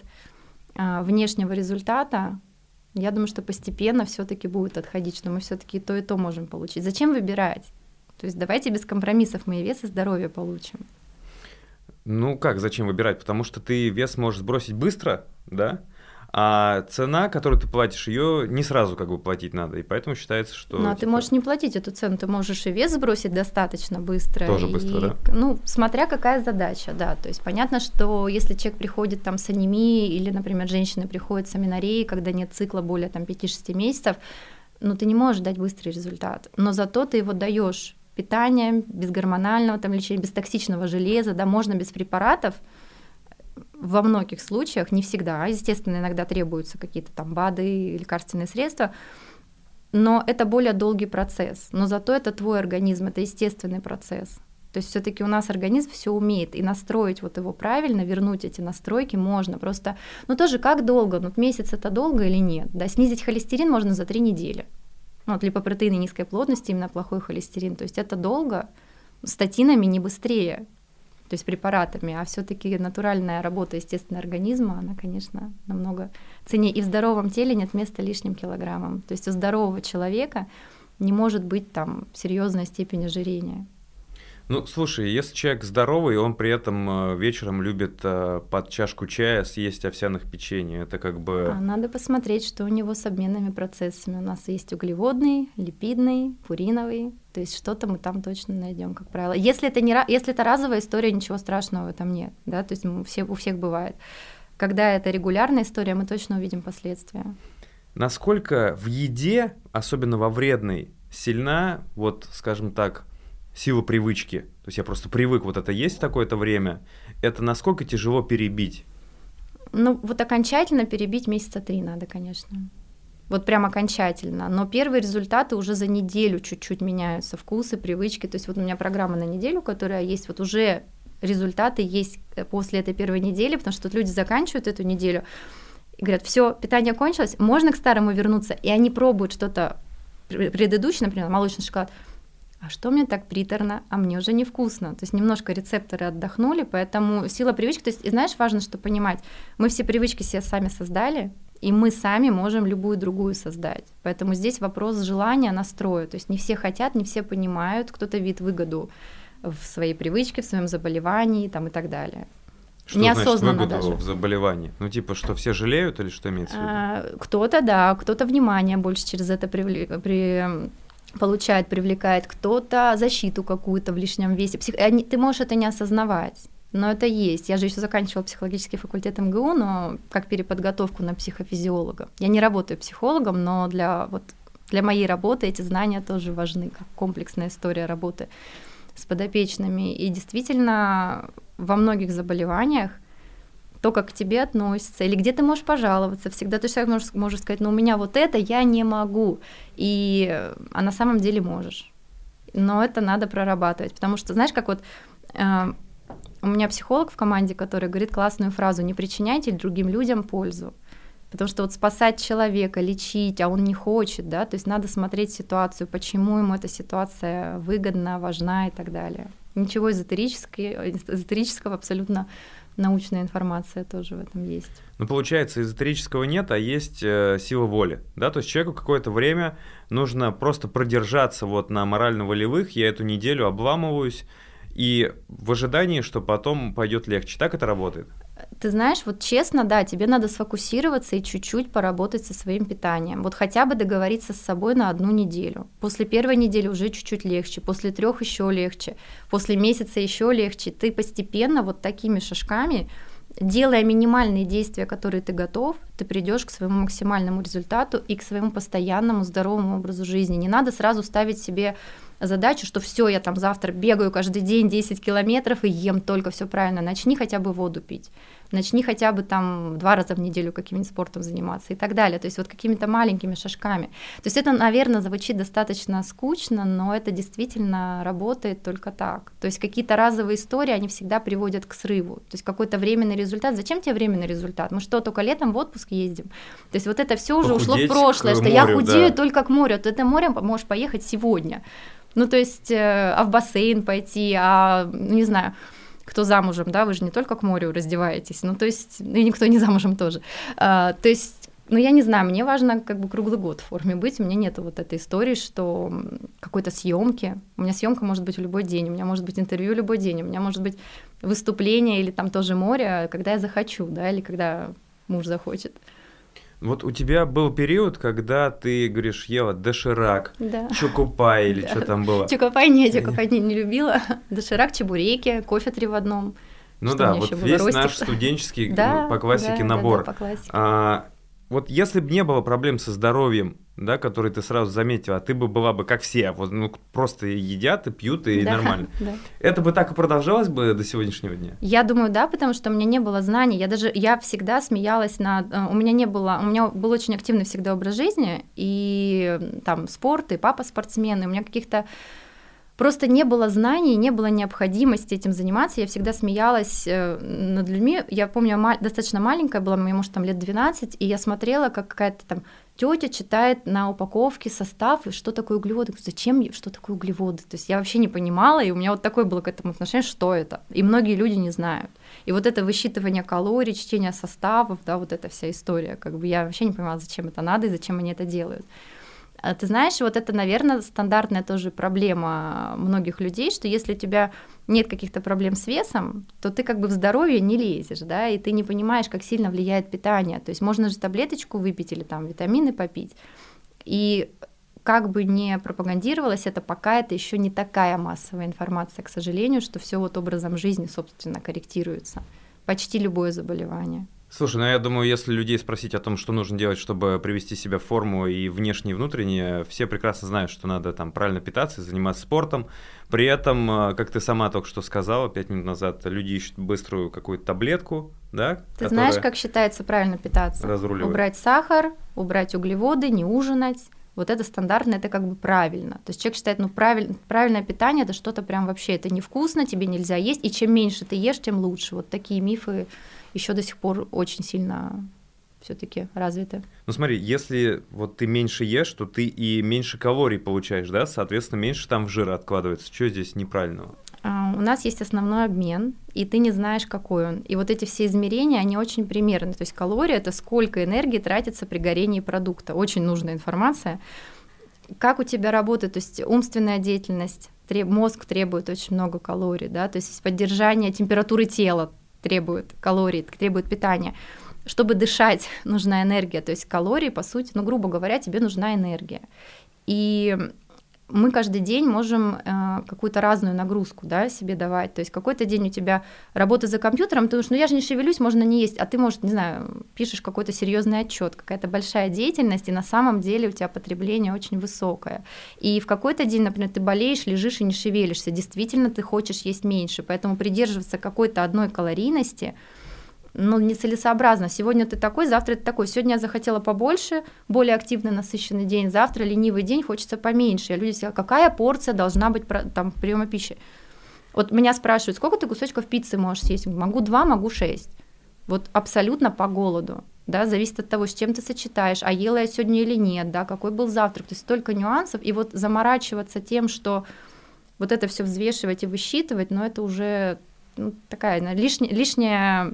а, внешнего результата, я думаю, что постепенно все-таки будет отходить, что мы все-таки то и то можем получить. Зачем выбирать? То есть давайте без компромиссов мы и вес, и здоровье получим. Ну как, зачем выбирать? Потому что ты вес можешь сбросить быстро, да? А цена, которую ты платишь, ее не сразу как бы платить надо, и поэтому считается, что... Ну, а типа... ты можешь не платить эту цену, ты можешь и вес сбросить достаточно быстро. Тоже и, быстро, да? Ну, смотря какая задача, да, то есть понятно, что если человек приходит там с анемией, или, например, женщина приходит с аминореей, когда нет цикла более там 5-6 месяцев, ну, ты не можешь дать быстрый результат, но зато ты его даешь питания, без гормонального там лечения, без токсичного железа, да, можно без препаратов, во многих случаях, не всегда, естественно, иногда требуются какие-то там БАДы, лекарственные средства, но это более долгий процесс. Но зато это твой организм, это естественный процесс. То есть все-таки у нас организм все умеет, и настроить вот его правильно, вернуть эти настройки можно. Просто, ну тоже как долго? Ну месяц это долго или нет? Да, снизить холестерин можно за три недели. Ну, вот липопротеины низкой плотности, именно плохой холестерин. То есть это долго, статинами не быстрее то есть препаратами, а все-таки натуральная работа естественного организма, она, конечно, намного ценнее. И в здоровом теле нет места лишним килограммам. То есть у здорового человека не может быть там серьезной степени ожирения. Ну, слушай, если человек здоровый, он при этом э, вечером любит э, под чашку чая съесть овсяных печенье, это как бы... А надо посмотреть, что у него с обменными процессами. У нас есть углеводный, липидный, пуриновый, то есть что-то мы там точно найдем, как правило. Если это, не, если это разовая история, ничего страшного в этом нет, да, то есть все, у всех бывает. Когда это регулярная история, мы точно увидим последствия. Насколько в еде, особенно во вредной, сильна, вот, скажем так, сила привычки. То есть я просто привык, вот это есть такое-то время. Это насколько тяжело перебить? Ну, вот окончательно перебить месяца три надо, конечно. Вот прям окончательно. Но первые результаты уже за неделю чуть-чуть меняются, вкусы, привычки. То есть вот у меня программа на неделю, которая есть, вот уже результаты есть э, после этой первой недели, потому что тут люди заканчивают эту неделю и говорят, все, питание кончилось, можно к старому вернуться, и они пробуют что-то предыдущее, например, молочный шоколад, а что мне так приторно, а мне уже невкусно. То есть немножко рецепторы отдохнули, поэтому сила привычки. То есть, и знаешь, важно, что понимать, мы все привычки себе сами создали, и мы сами можем любую другую создать. Поэтому здесь вопрос желания, настроя. То есть не все хотят, не все понимают, кто-то видит выгоду в своей привычке, в своем заболевании там, и так далее. Что Неосознанно значит выгоду даже. в заболевании? Ну, типа, что все жалеют или что имеется в виду? А, кто-то, да, кто-то внимание больше через это привли... при получает, привлекает кто-то защиту какую-то в лишнем весе. Псих... Ты можешь это не осознавать, но это есть. Я же еще заканчивала психологический факультет МГУ, но как переподготовку на психофизиолога. Я не работаю психологом, но для, вот, для моей работы эти знания тоже важны, как комплексная история работы с подопечными. И действительно, во многих заболеваниях то, как к тебе относятся, или где ты можешь пожаловаться. Всегда ты человек можешь, можешь сказать, ну у меня вот это я не могу, и, а на самом деле можешь. Но это надо прорабатывать, потому что, знаешь, как вот э, у меня психолог в команде, который говорит классную фразу «не причиняйте другим людям пользу». Потому что вот спасать человека, лечить, а он не хочет, да, то есть надо смотреть ситуацию, почему ему эта ситуация выгодна, важна и так далее. Ничего эзотерического, эзотерического абсолютно научная информация тоже в этом есть. Ну, получается, эзотерического нет, а есть э, сила воли, да, то есть человеку какое-то время нужно просто продержаться вот на морально-волевых, я эту неделю обламываюсь, и в ожидании, что потом пойдет легче. Так это работает? Ты знаешь, вот честно, да, тебе надо сфокусироваться и чуть-чуть поработать со своим питанием. Вот хотя бы договориться с собой на одну неделю. После первой недели уже чуть-чуть легче, после трех еще легче, после месяца еще легче. Ты постепенно вот такими шажками делая минимальные действия, которые ты готов, ты придешь к своему максимальному результату и к своему постоянному здоровому образу жизни. Не надо сразу ставить себе задачу, что все, я там завтра бегаю каждый день 10 километров и ем только все правильно. Начни хотя бы воду пить начни хотя бы там два раза в неделю каким-нибудь спортом заниматься и так далее. То есть вот какими-то маленькими шажками. То есть это, наверное, звучит достаточно скучно, но это действительно работает только так. То есть какие-то разовые истории, они всегда приводят к срыву. То есть какой-то временный результат. Зачем тебе временный результат? Мы что, только летом в отпуск ездим? То есть вот это все уже Похудеть ушло в прошлое, что морю, я худею да. только к морю. То это море можешь поехать сегодня. Ну, то есть, э, а в бассейн пойти, а, ну, не знаю, кто замужем, да, вы же не только к морю раздеваетесь, ну, то есть, и никто не замужем тоже. А, то есть, ну, я не знаю, мне важно как бы круглый год в форме быть, у меня нет вот этой истории, что какой-то съемки, у меня съемка может быть в любой день, у меня может быть интервью в любой день, у меня может быть выступление или там тоже море, когда я захочу, да, или когда муж захочет. Вот у тебя был период, когда ты, говоришь, ела доширак, да. чокопай или да. что там было? Чокопай нет, чокопай не, не любила. Доширак, чебуреки, кофе три в одном. Ну что да, вот весь наш студенческий да, по классике да, набор. Да, да, по классике. А, вот если бы не было проблем со здоровьем, да, которые ты сразу заметила, ты бы была бы как все, вот, ну, просто едят и пьют, и да, нормально. Да. Это бы так и продолжалось бы до сегодняшнего дня? Я думаю, да, потому что у меня не было знаний. Я даже, я всегда смеялась на... Э, у меня не было... У меня был очень активный всегда образ жизни, и там спорт, и папа спортсмен, и у меня каких-то Просто не было знаний, не было необходимости этим заниматься. Я всегда смеялась э, над людьми. Я помню, достаточно маленькая была, мне, может, там лет 12, и я смотрела, как какая-то там тетя читает на упаковке состав, что такое углеводы. Зачем, что такое углеводы? То есть я вообще не понимала, и у меня вот такое было к этому отношение, что это. И многие люди не знают. И вот это высчитывание калорий, чтение составов, да, вот эта вся история, как бы я вообще не понимала, зачем это надо и зачем они это делают. А ты знаешь, вот это, наверное, стандартная тоже проблема многих людей, что если у тебя нет каких-то проблем с весом, то ты как бы в здоровье не лезешь, да, и ты не понимаешь, как сильно влияет питание. То есть можно же таблеточку выпить или там витамины попить. И как бы не пропагандировалось это, пока это еще не такая массовая информация, к сожалению, что все вот образом жизни, собственно, корректируется. Почти любое заболевание. Слушай, ну я думаю, если людей спросить о том, что нужно делать, чтобы привести себя в форму и внешне, и внутренне, все прекрасно знают, что надо там правильно питаться, заниматься спортом. При этом, э, как ты сама только что сказала, пять минут назад, люди ищут быструю какую-то таблетку, да? Ты знаешь, как считается правильно питаться? Убрать сахар, убрать углеводы, не ужинать. Вот это стандартно, это как бы правильно. То есть человек считает, ну правиль, правильное питание это что-то прям вообще, это невкусно, тебе нельзя есть, и чем меньше ты ешь, тем лучше. Вот такие мифы еще до сих пор очень сильно все-таки развиты. Ну смотри, если вот ты меньше ешь, то ты и меньше калорий получаешь, да, соответственно, меньше там в жира откладывается. Что здесь неправильного? А, у нас есть основной обмен, и ты не знаешь, какой он. И вот эти все измерения, они очень примерны. То есть калории — это сколько энергии тратится при горении продукта. Очень нужная информация. Как у тебя работает, то есть умственная деятельность, мозг требует очень много калорий, да, то есть поддержание температуры тела требует калорий, требует питания. Чтобы дышать, нужна энергия. То есть калории, по сути, ну, грубо говоря, тебе нужна энергия. И мы каждый день можем э, какую-то разную нагрузку да, себе давать. То есть какой-то день у тебя работа за компьютером, ты думаешь, ну я же не шевелюсь, можно не есть, а ты, может, не знаю, пишешь какой-то серьезный отчет, какая-то большая деятельность, и на самом деле у тебя потребление очень высокое. И в какой-то день, например, ты болеешь, лежишь и не шевелишься, действительно ты хочешь есть меньше, поэтому придерживаться какой-то одной калорийности – ну, нецелесообразно. Сегодня ты такой, завтра ты такой. Сегодня я захотела побольше, более активный, насыщенный день, завтра ленивый день, хочется поменьше. И люди сказали, какая порция должна быть там приема пищи? Вот меня спрашивают, сколько ты кусочков пиццы можешь съесть? Могу два, могу шесть. Вот абсолютно по голоду. Да, зависит от того, с чем ты сочетаешь, а ела я сегодня или нет, да, какой был завтрак, то есть столько нюансов, и вот заморачиваться тем, что вот это все взвешивать и высчитывать, но это уже ну, такая ну, лишняя, лишняя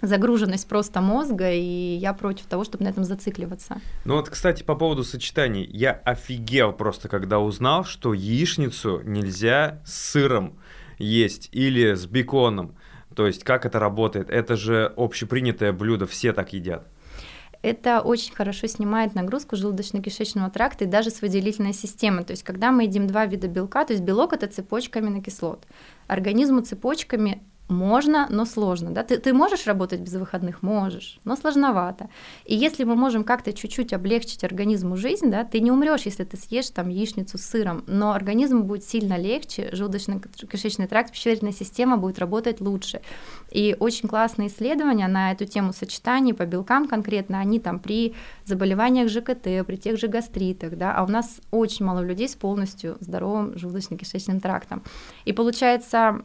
загруженность просто мозга, и я против того, чтобы на этом зацикливаться. Ну вот, кстати, по поводу сочетаний. Я офигел просто, когда узнал, что яичницу нельзя с сыром есть или с беконом. То есть как это работает? Это же общепринятое блюдо, все так едят. Это очень хорошо снимает нагрузку желудочно-кишечного тракта и даже с выделительной системы. То есть, когда мы едим два вида белка, то есть белок это цепочка аминокислот. Организму цепочками можно, но сложно. Да? Ты, ты можешь работать без выходных? Можешь, но сложновато. И если мы можем как-то чуть-чуть облегчить организму жизнь, да, ты не умрешь, если ты съешь там яичницу с сыром, но организму будет сильно легче, желудочно-кишечный тракт, пищеварительная система будет работать лучше. И очень классные исследования на эту тему сочетаний по белкам конкретно, они там при заболеваниях ЖКТ, при тех же гастритах, да, а у нас очень мало людей с полностью здоровым желудочно-кишечным трактом. И получается,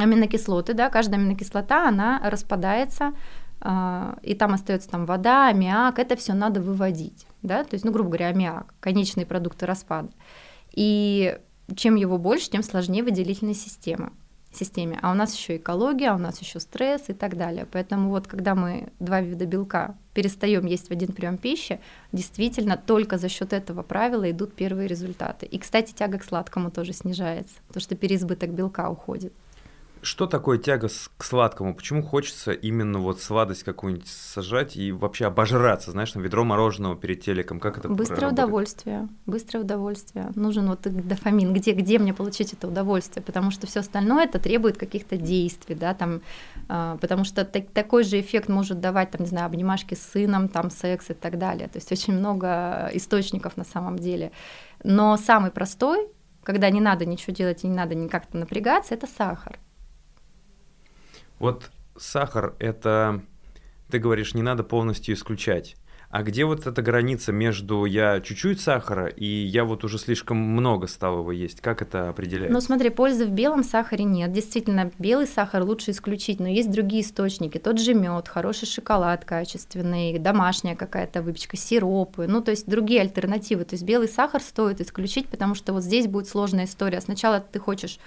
аминокислоты, да, каждая аминокислота, она распадается, э, и там остается там вода, аммиак, это все надо выводить, да, то есть, ну, грубо говоря, аммиак, конечные продукты распада. И чем его больше, тем сложнее выделительная система системе. А у нас еще экология, а у нас еще стресс и так далее. Поэтому вот когда мы два вида белка перестаем есть в один прием пищи, действительно только за счет этого правила идут первые результаты. И, кстати, тяга к сладкому тоже снижается, потому что переизбыток белка уходит. Что такое тяга к сладкому? Почему хочется именно вот сладость какую-нибудь сажать и вообще обожраться, знаешь, на ведро мороженого перед телеком? Как это Быстрое работает? удовольствие, быстрое удовольствие. Нужен вот дофамин, где, где мне получить это удовольствие, потому что все остальное это требует каких-то действий, да, там, э, потому что так, такой же эффект может давать, там, не знаю, обнимашки с сыном, там, секс и так далее. То есть очень много источников на самом деле. Но самый простой, когда не надо ничего делать и не надо никак-то напрягаться, это сахар. Вот сахар это, ты говоришь, не надо полностью исключать. А где вот эта граница между я чуть-чуть сахара и я вот уже слишком много стал его есть? Как это определяется? Ну смотри, пользы в белом сахаре нет. Действительно, белый сахар лучше исключить, но есть другие источники. Тот же мед, хороший шоколад качественный, домашняя какая-то выпечка, сиропы, ну то есть другие альтернативы. То есть белый сахар стоит исключить, потому что вот здесь будет сложная история. Сначала ты хочешь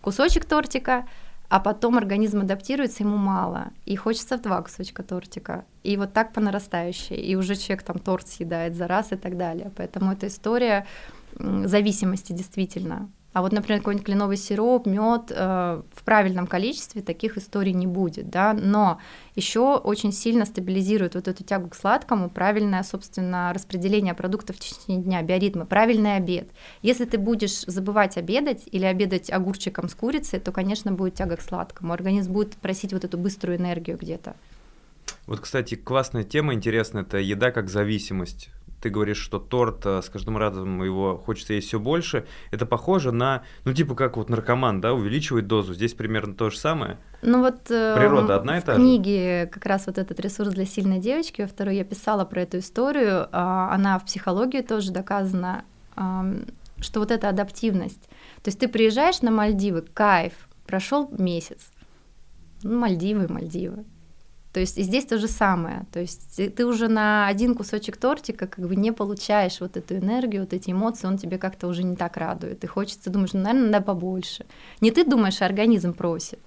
кусочек тортика, а потом организм адаптируется, ему мало, и хочется два кусочка тортика, и вот так по нарастающей, и уже человек там торт съедает за раз и так далее, поэтому эта история зависимости действительно. А вот, например, какой-нибудь кленовый сироп, мед э, в правильном количестве таких историй не будет, да, но еще очень сильно стабилизирует вот эту тягу к сладкому правильное, собственно, распределение продуктов в течение дня, биоритмы, правильный обед. Если ты будешь забывать обедать или обедать огурчиком с курицей, то, конечно, будет тяга к сладкому. Организм будет просить вот эту быструю энергию где-то. Вот, кстати, классная тема интересная, это еда как зависимость ты говоришь, что торт э, с каждым разом его хочется есть все больше. Это похоже на, ну типа как вот наркоман, да, увеличивает дозу. Здесь примерно то же самое. Ну вот э, природа одна и та же. В книге как раз вот этот ресурс для сильной девочки, во второй я писала про эту историю. А, она в психологии тоже доказана, что вот эта адаптивность. То есть ты приезжаешь на Мальдивы, кайф, прошел месяц. Ну, Мальдивы, Мальдивы. То есть и здесь то же самое. То есть ты уже на один кусочек тортика как бы не получаешь вот эту энергию, вот эти эмоции, он тебе как-то уже не так радует. И хочется, думаешь, ну, наверное, надо побольше. Не ты думаешь, а организм просит.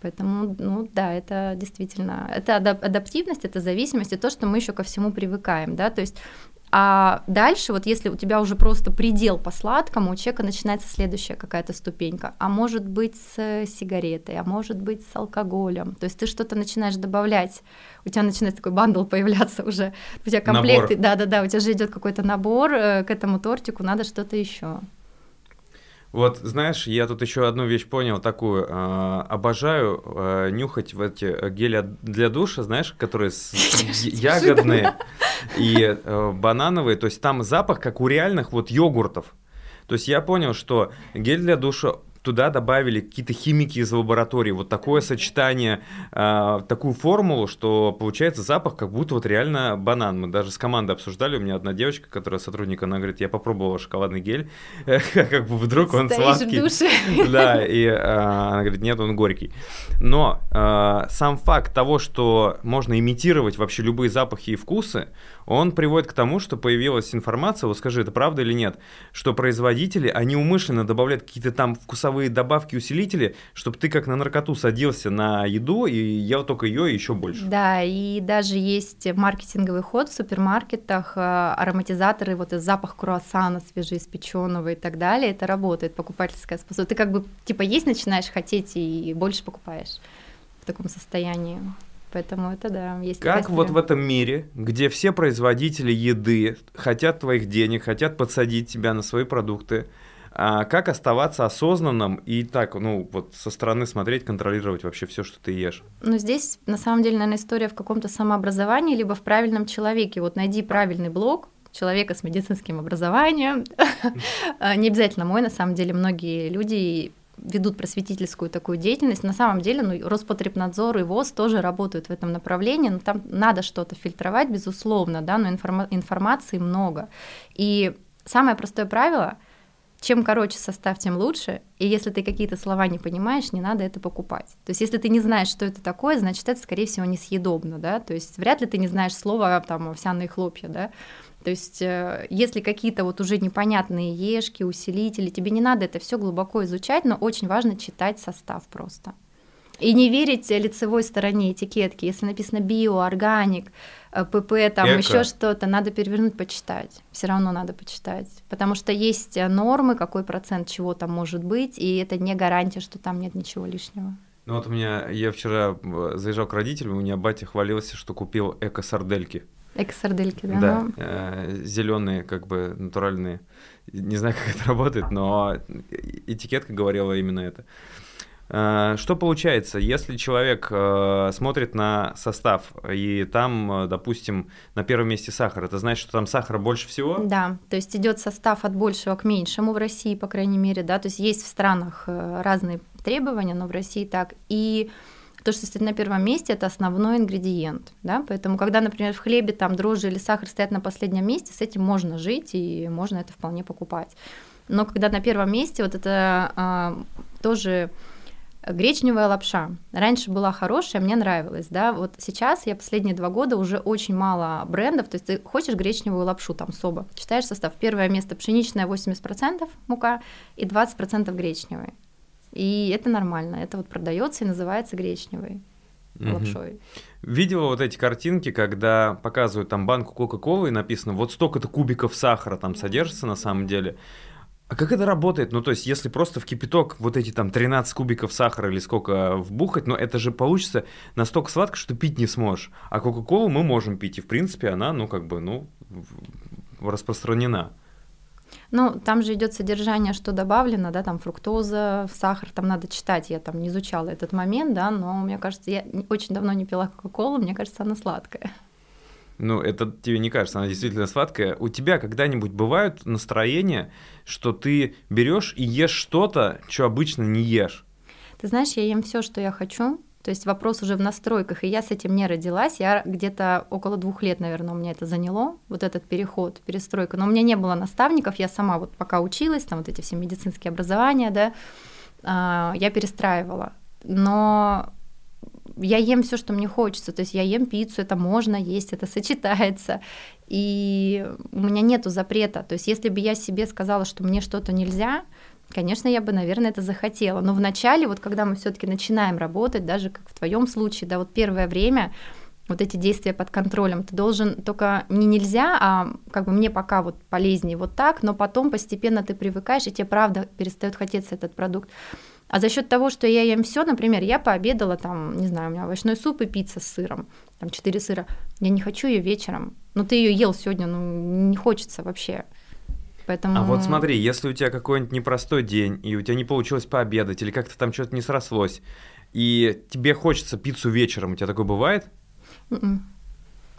Поэтому, ну да, это действительно, это адаптивность, это зависимость, и то, что мы еще ко всему привыкаем, да, то есть а дальше, вот если у тебя уже просто предел по сладкому, у человека начинается следующая какая-то ступенька. А может быть с сигаретой, а может быть с алкоголем. То есть ты что-то начинаешь добавлять, у тебя начинает такой бандл появляться уже, у тебя комплекты, да-да-да, у тебя же идет какой-то набор э, к этому тортику, надо что-то еще. Вот, знаешь, я тут еще одну вещь понял такую. Э, обожаю э, нюхать в эти э, гели для душа, знаешь, которые с, ягодные и э, банановые. То есть там запах, как у реальных вот йогуртов. То есть я понял, что гель для душа туда добавили какие-то химики из лаборатории, вот такое сочетание, э, такую формулу, что получается запах, как будто вот реально банан. Мы даже с командой обсуждали, у меня одна девочка, которая сотрудник, она говорит, я попробовала шоколадный гель, как бы вдруг он сладкий. Да, и э, она говорит, нет, он горький. Но э, сам факт того, что можно имитировать вообще любые запахи и вкусы, он приводит к тому, что появилась информация, вот скажи, это правда или нет, что производители, они умышленно добавляют какие-то там вкусовые добавки, усилители, чтобы ты как на наркоту садился на еду и ел только ее еще больше. Да, и даже есть маркетинговый ход в супермаркетах, э, ароматизаторы, вот этот запах круассана свежеиспеченного и так далее, это работает, покупательская способность. Ты как бы типа есть начинаешь хотеть и больше покупаешь в таком состоянии. Поэтому это да, есть. Как вот в этом мире, где все производители еды хотят твоих денег, хотят подсадить тебя на свои продукты, а как оставаться осознанным и так, ну, вот со стороны смотреть, контролировать вообще все, что ты ешь? Ну, здесь на самом деле, наверное, история в каком-то самообразовании, либо в правильном человеке. Вот найди правильный блог, человека с медицинским образованием. Не обязательно мой, на самом деле, многие люди ведут просветительскую такую деятельность. На самом деле, ну, Роспотребнадзор и ВОЗ тоже работают в этом направлении, но там надо что-то фильтровать, безусловно, да, но информа- информации много. И самое простое правило — чем короче состав, тем лучше. И если ты какие-то слова не понимаешь, не надо это покупать. То есть, если ты не знаешь, что это такое, значит, это, скорее всего, несъедобно, да. То есть, вряд ли ты не знаешь слова там овсяные хлопья, да. То есть, э, если какие-то вот уже непонятные ешки, усилители, тебе не надо это все глубоко изучать, но очень важно читать состав просто. И не верить лицевой стороне этикетки. Если написано био, органик, ПП, там еще что-то, надо перевернуть, почитать. Все равно надо почитать. Потому что есть нормы, какой процент чего там может быть, и это не гарантия, что там нет ничего лишнего. Ну вот у меня, я вчера э, заезжал к родителям, у меня батя хвалился, что купил эко-сардельки. Эко-сардельки, да? Да, ну... э, зеленые, как бы натуральные. Не знаю, как это работает, но этикетка говорила именно это. Э, что получается, если человек э, смотрит на состав, и там, э, допустим, на первом месте сахар, это значит, что там сахара больше всего? Да, то есть идет состав от большего к меньшему в России, по крайней мере, да, то есть есть в странах разные требования, но в России так. И то, что стоит на первом месте, это основной ингредиент, да, поэтому когда, например, в хлебе там дрожжи или сахар стоят на последнем месте, с этим можно жить и можно это вполне покупать. Но когда на первом месте, вот это а, тоже Гречневая лапша. Раньше была хорошая, мне нравилась, да. Вот сейчас я последние два года уже очень мало брендов. То есть ты хочешь гречневую лапшу, там соба. Читаешь состав. Первое место пшеничная 80% мука и 20% гречневой. И это нормально. Это вот продается и называется гречневой угу. лапшой. Видела вот эти картинки, когда показывают там банку Кока-Колы и написано вот столько-то кубиков сахара там содержится на самом деле. А как это работает? Ну, то есть, если просто в кипяток вот эти там 13 кубиков сахара или сколько вбухать, но это же получится настолько сладко, что пить не сможешь. А Кока-Колу мы можем пить, и, в принципе, она, ну, как бы, ну, распространена. Ну, там же идет содержание, что добавлено, да, там фруктоза, сахар, там надо читать, я там не изучала этот момент, да, но мне кажется, я очень давно не пила Кока-Колу, мне кажется, она сладкая. Ну, это тебе не кажется, она действительно сладкая. У тебя когда-нибудь бывают настроения, что ты берешь и ешь что-то, что обычно не ешь? Ты знаешь, я ем все, что я хочу. То есть вопрос уже в настройках, и я с этим не родилась. Я где-то около двух лет, наверное, у меня это заняло, вот этот переход, перестройка. Но у меня не было наставников, я сама вот пока училась, там вот эти все медицинские образования, да, а, я перестраивала. Но я ем все, что мне хочется. То есть я ем пиццу, это можно есть, это сочетается. И у меня нету запрета. То есть если бы я себе сказала, что мне что-то нельзя, конечно, я бы, наверное, это захотела. Но вначале, вот когда мы все-таки начинаем работать, даже как в твоем случае, да, вот первое время, вот эти действия под контролем. Ты должен только не нельзя, а как бы мне пока вот полезнее вот так, но потом постепенно ты привыкаешь, и тебе правда перестает хотеться этот продукт. А за счет того, что я ем все, например, я пообедала там, не знаю, у меня овощной суп и пицца с сыром, там четыре сыра. Я не хочу ее вечером. Ну ты ее ел сегодня, ну не хочется вообще. Поэтому... А вот смотри, если у тебя какой-нибудь непростой день, и у тебя не получилось пообедать, или как-то там что-то не срослось, и тебе хочется пиццу вечером, у тебя такое бывает? Mm-mm. М-м.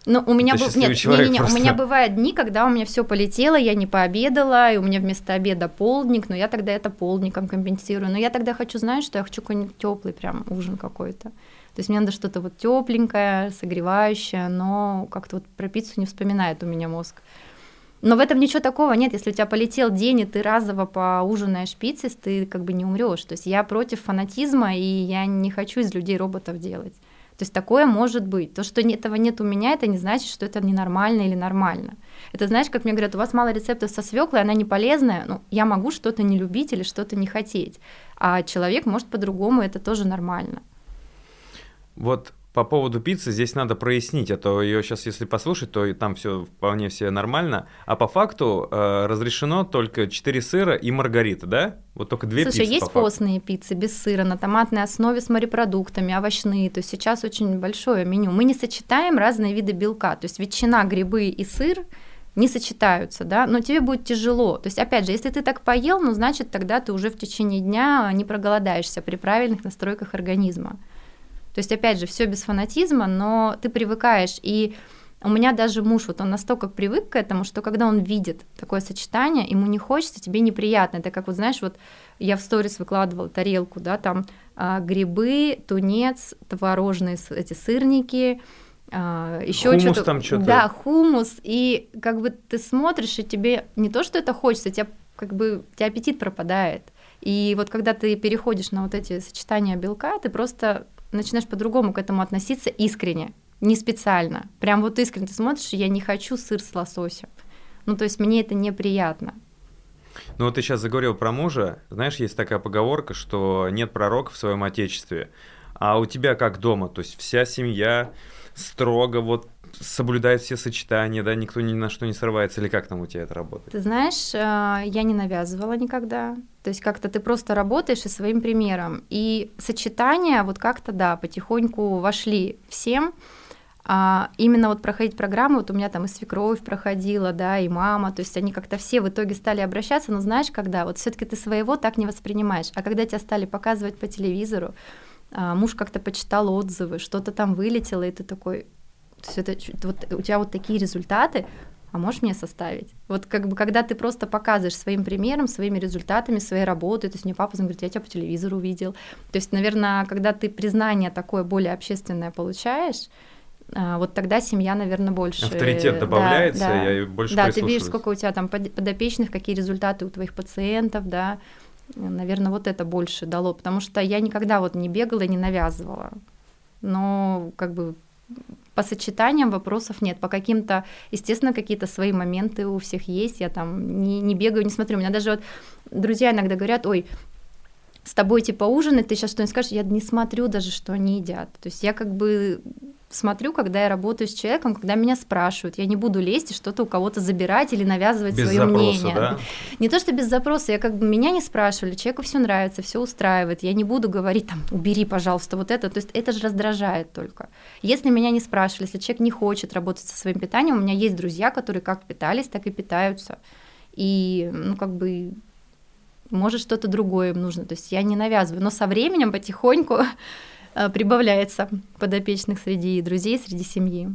Ну, у меня, был... Нет, не, не, не, у меня бывают дни, когда у меня все полетело, я не пообедала, и у меня вместо обеда полдник, но я тогда это полдником компенсирую. Но я тогда хочу, знаешь, что я хочу какой-нибудь теплый прям ужин какой-то. То есть мне надо что-то вот тепленькое, согревающее, но как-то вот про пиццу не вспоминает у меня мозг. Но в этом ничего такого нет. Если у тебя полетел день, и ты разово поужинаешь пиццей, ты как бы не умрешь. То есть я против фанатизма, и я не хочу из людей роботов делать. То есть такое может быть. То, что этого нет у меня, это не значит, что это ненормально или нормально. Это знаешь, как мне говорят, у вас мало рецептов со свеклой, она не полезная. Ну, я могу что-то не любить или что-то не хотеть. А человек может по-другому, это тоже нормально. Вот по поводу пиццы здесь надо прояснить, а то ее сейчас, если послушать, то и там все вполне все нормально. А по факту э, разрешено только 4 сыра и маргарита, да? Вот только две Слушай, пиццы. есть по постные пиццы без сыра на томатной основе с морепродуктами, овощные. То есть сейчас очень большое меню. Мы не сочетаем разные виды белка. То есть ветчина, грибы и сыр не сочетаются, да, но тебе будет тяжело. То есть, опять же, если ты так поел, ну, значит, тогда ты уже в течение дня не проголодаешься при правильных настройках организма. То есть, опять же, все без фанатизма, но ты привыкаешь. И у меня даже муж, вот он настолько привык к этому, что когда он видит такое сочетание, ему не хочется, тебе неприятно. Это как вот, знаешь, вот я в сторис выкладывала тарелку, да, там а, грибы, тунец, творожные эти сырники, а, еще что-то. там что-то. Да, хумус. И как бы ты смотришь, и тебе не то, что это хочется, тебе как бы у тебя аппетит пропадает. И вот когда ты переходишь на вот эти сочетания белка, ты просто начинаешь по-другому к этому относиться искренне, не специально. Прям вот искренне ты смотришь, я не хочу сыр с лососем. Ну, то есть мне это неприятно. Ну, вот ты сейчас заговорил про мужа. Знаешь, есть такая поговорка, что нет пророка в своем отечестве. А у тебя как дома? То есть вся семья строго вот соблюдает все сочетания, да, никто ни на что не срывается, или как там у тебя это работает? Ты знаешь, э, я не навязывала никогда, то есть как-то ты просто работаешь и своим примером, и сочетания вот как-то, да, потихоньку вошли всем, а именно вот проходить программы, вот у меня там и свекровь проходила, да, и мама, то есть они как-то все в итоге стали обращаться, но знаешь, когда вот все таки ты своего так не воспринимаешь, а когда тебя стали показывать по телевизору, а, муж как-то почитал отзывы, что-то там вылетело, и ты такой, то есть это, вот, у тебя вот такие результаты, а можешь мне составить? Вот как бы когда ты просто показываешь своим примером, своими результатами, своей работой, то есть мне папа говорит, я тебя по телевизору увидел. То есть, наверное, когда ты признание такое более общественное получаешь, а, вот тогда семья, наверное, больше... Авторитет добавляется, да, да. я больше Да, ты видишь, сколько у тебя там подопечных, какие результаты у твоих пациентов, да, наверное, вот это больше дало, потому что я никогда вот не бегала и не навязывала, но как бы по сочетаниям вопросов нет, по каким-то, естественно, какие-то свои моменты у всех есть, я там не, не бегаю, не смотрю, у меня даже вот друзья иногда говорят, ой, с тобой типа ужинать, ты сейчас что-нибудь скажешь, я не смотрю даже, что они едят. То есть я как бы смотрю, когда я работаю с человеком, когда меня спрашивают. Я не буду лезть и что-то у кого-то забирать или навязывать без свое запроса, мнение. Да? Не то, что без запроса, я как бы меня не спрашивали, человеку все нравится, все устраивает. Я не буду говорить там, убери, пожалуйста, вот это. То есть это же раздражает только. Если меня не спрашивали, если человек не хочет работать со своим питанием, у меня есть друзья, которые как питались, так и питаются. И, ну, как бы может что-то другое им нужно. То есть я не навязываю, но со временем потихоньку прибавляется подопечных среди друзей, среди семьи.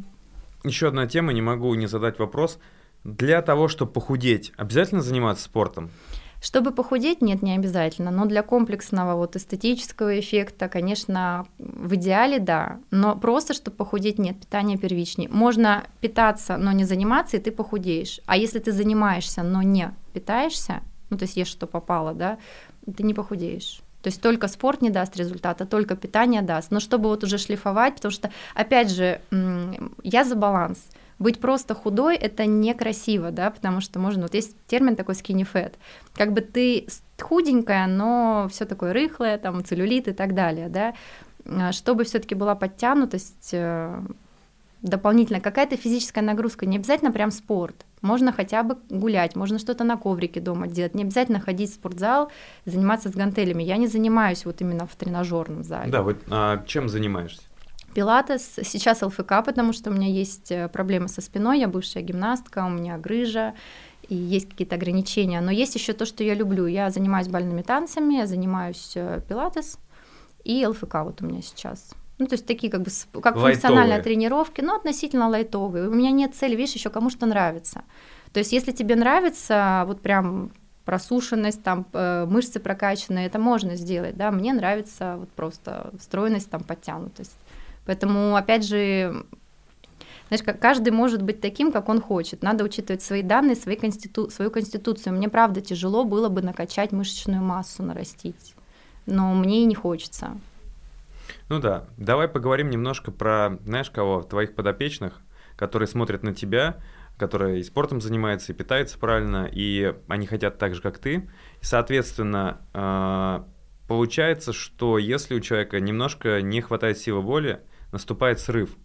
Еще одна тема, не могу не задать вопрос. Для того, чтобы похудеть, обязательно заниматься спортом? Чтобы похудеть, нет, не обязательно, но для комплексного вот эстетического эффекта, конечно, в идеале да, но просто, чтобы похудеть, нет, питание первичнее. Можно питаться, но не заниматься, и ты похудеешь. А если ты занимаешься, но не питаешься, ну, то есть ешь, что попало, да, ты не похудеешь. То есть только спорт не даст результата, только питание даст. Но чтобы вот уже шлифовать, потому что, опять же, я за баланс. Быть просто худой – это некрасиво, да, потому что можно, вот есть термин такой skinny fat, как бы ты худенькая, но все такое рыхлое, там, целлюлит и так далее, да, а чтобы все таки была подтянутость, э, дополнительно какая-то физическая нагрузка, не обязательно прям спорт, можно хотя бы гулять, можно что-то на коврике дома делать, не обязательно ходить в спортзал, заниматься с гантелями. Я не занимаюсь вот именно в тренажерном зале. Да, вот а чем занимаешься? Пилатес, сейчас ЛФК, потому что у меня есть э, проблемы со спиной, я бывшая гимнастка, у меня грыжа, и есть какие-то ограничения. Но есть еще то, что я люблю. Я занимаюсь бальными танцами, я занимаюсь э, пилатес и ЛФК вот у меня сейчас. Ну, то есть такие как бы как лайтовые. функциональные тренировки, но относительно лайтовые. У меня нет цели, видишь, еще кому что нравится. То есть если тебе нравится вот прям просушенность, там э, мышцы прокачанные, это можно сделать, да, мне нравится вот просто стройность, там подтянутость. Поэтому, опять же, знаешь, каждый может быть таким, как он хочет. Надо учитывать свои данные, свои конститу... свою конституцию. Мне, правда, тяжело было бы накачать мышечную массу, нарастить. Но мне и не хочется. Ну да, давай поговорим немножко про, знаешь, кого, твоих подопечных, которые смотрят на тебя, которые и спортом занимаются, и питаются правильно, и они хотят так же, как ты. Соответственно, а, получается, что если у человека немножко не хватает силы воли, наступает срыв.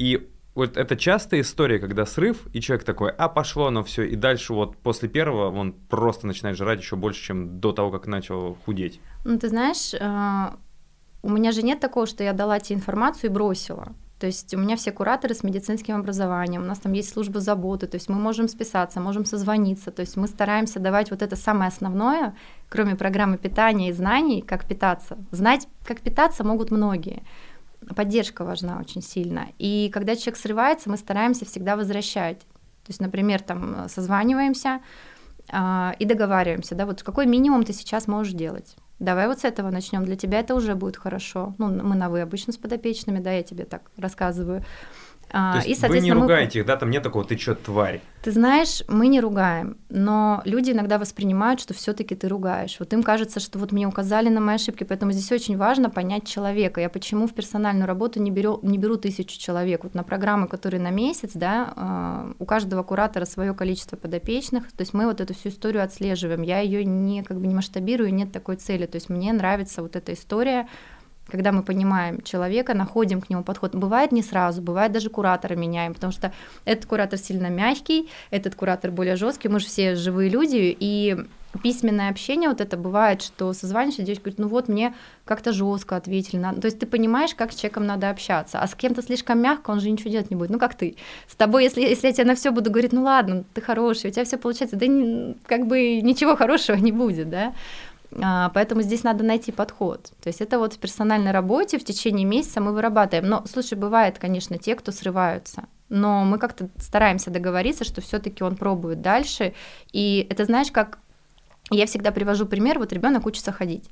И вот это частая история, когда срыв, и человек такой, а пошло оно все, и дальше вот после первого он просто начинает жрать еще больше, чем до того, как начал худеть. Ну, ты знаешь, а, у меня же нет такого, что я дала тебе информацию и бросила. То есть у меня все кураторы с медицинским образованием, у нас там есть служба заботы, то есть мы можем списаться, можем созвониться, то есть мы стараемся давать вот это самое основное, кроме программы питания и знаний, как питаться. Знать, как питаться могут многие. Поддержка важна очень сильно. И когда человек срывается, мы стараемся всегда возвращать. То есть, например, там созваниваемся э, и договариваемся, да, вот какой минимум ты сейчас можешь делать давай вот с этого начнем, для тебя это уже будет хорошо. Ну, мы на вы обычно с подопечными, да, я тебе так рассказываю. А, То есть и, соответственно, вы не ругаете мы... их, да, там нет такого, ты чё, тварь? Ты знаешь, мы не ругаем, но люди иногда воспринимают, что все таки ты ругаешь. Вот им кажется, что вот мне указали на мои ошибки, поэтому здесь очень важно понять человека. Я почему в персональную работу не беру, не беру тысячу человек? Вот на программы, которые на месяц, да, а, у каждого куратора свое количество подопечных, то есть мы вот эту всю историю отслеживаем. Я ее не как бы не масштабирую, нет такой цели. То есть мне нравится вот эта история, когда мы понимаем человека, находим к нему подход. Бывает не сразу, бывает даже куратора меняем, потому что этот куратор сильно мягкий, этот куратор более жесткий, мы же все живые люди, и письменное общение, вот это бывает, что созваниваешься, девочка говорит, ну вот мне как-то жестко ответили, надо... то есть ты понимаешь, как с человеком надо общаться, а с кем-то слишком мягко, он же ничего делать не будет, ну как ты, с тобой, если, если я тебе на все буду говорить, ну ладно, ты хороший, у тебя все получается, да не, как бы ничего хорошего не будет, да, поэтому здесь надо найти подход. То есть это вот в персональной работе в течение месяца мы вырабатываем. Но, слушай, бывает, конечно, те, кто срываются. Но мы как-то стараемся договориться, что все-таки он пробует дальше. И это знаешь, как я всегда привожу пример, вот ребенок учится ходить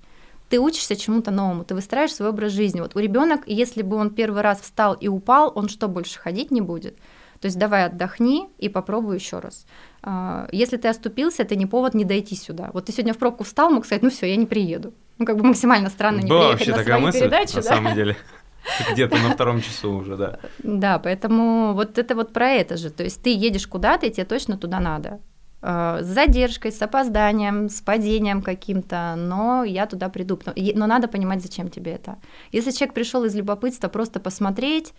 ты учишься чему-то новому, ты выстраиваешь свой образ жизни. Вот у ребенка, если бы он первый раз встал и упал, он что, больше ходить не будет? То есть давай отдохни и попробуй еще раз. А, если ты оступился, это не повод не дойти сюда. Вот ты сегодня в пробку встал, мог сказать, ну все, я не приеду. Ну как бы максимально странно не Была приехать вообще на такая свою мысль, передачу. на да? самом деле. Где-то на втором часу уже, да. Да, поэтому вот это вот про это же. То есть ты едешь куда-то, и тебе точно туда надо. А, с задержкой, с опозданием, с падением каким-то, но я туда приду. Но надо понимать, зачем тебе это. Если человек пришел из любопытства просто посмотреть,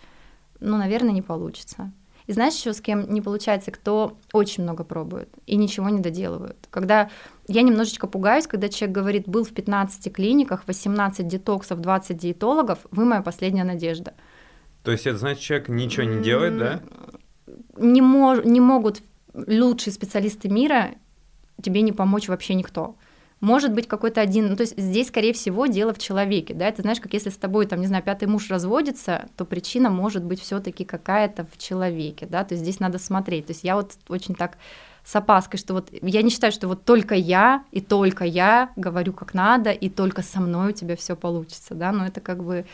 ну, наверное, не получится. И знаешь еще с кем не получается, кто очень много пробует и ничего не доделывают. Когда я немножечко пугаюсь, когда человек говорит, был в 15 клиниках, 18 детоксов, 20 диетологов, вы моя последняя надежда. То есть это значит, человек ничего не делает, да? Не, мож, не могут лучшие специалисты мира тебе не помочь вообще никто может быть какой-то один, ну, то есть здесь, скорее всего, дело в человеке, да, это знаешь, как если с тобой, там, не знаю, пятый муж разводится, то причина может быть все таки какая-то в человеке, да, то есть здесь надо смотреть, то есть я вот очень так с опаской, что вот я не считаю, что вот только я и только я говорю как надо, и только со мной у тебя все получится, да, но это как бы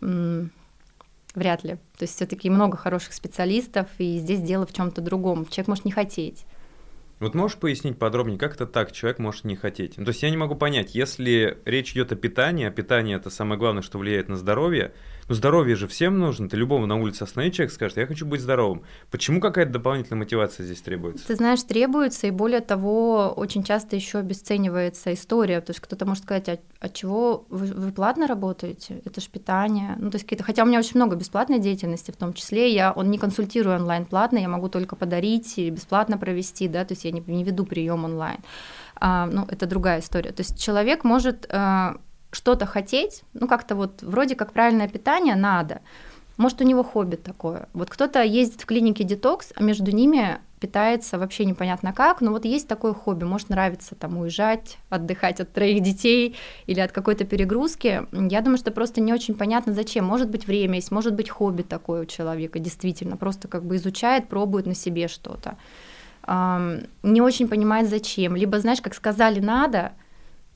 м- вряд ли. То есть все-таки много хороших специалистов, и здесь дело в чем-то другом. Человек может не хотеть. Вот можешь пояснить подробнее, как это так человек может не хотеть? Ну, то есть я не могу понять, если речь идет о питании, а питание это самое главное, что влияет на здоровье, ну здоровье же всем нужно, ты любого на улице остановить человек скажет, я хочу быть здоровым. Почему какая-то дополнительная мотивация здесь требуется? Ты знаешь, требуется, и более того, очень часто еще обесценивается история, то есть кто-то может сказать, а, а чего вы, вы платно работаете? Это же питание. Ну, то есть какие-то, хотя у меня очень много бесплатной деятельности, в том числе я он не консультирую онлайн платно, я могу только подарить или бесплатно провести, да, то есть я не, не веду прием онлайн. А, ну, это другая история. То есть человек может а, что-то хотеть, ну, как-то вот вроде как правильное питание надо. Может, у него хобби такое. Вот кто-то ездит в клинике детокс, а между ними питается вообще непонятно как, но вот есть такое хобби, может нравится там уезжать, отдыхать от троих детей или от какой-то перегрузки. Я думаю, что просто не очень понятно, зачем. Может быть, время есть, может быть, хобби такое у человека, действительно, просто как бы изучает, пробует на себе что-то не очень понимает, зачем. Либо, знаешь, как сказали надо,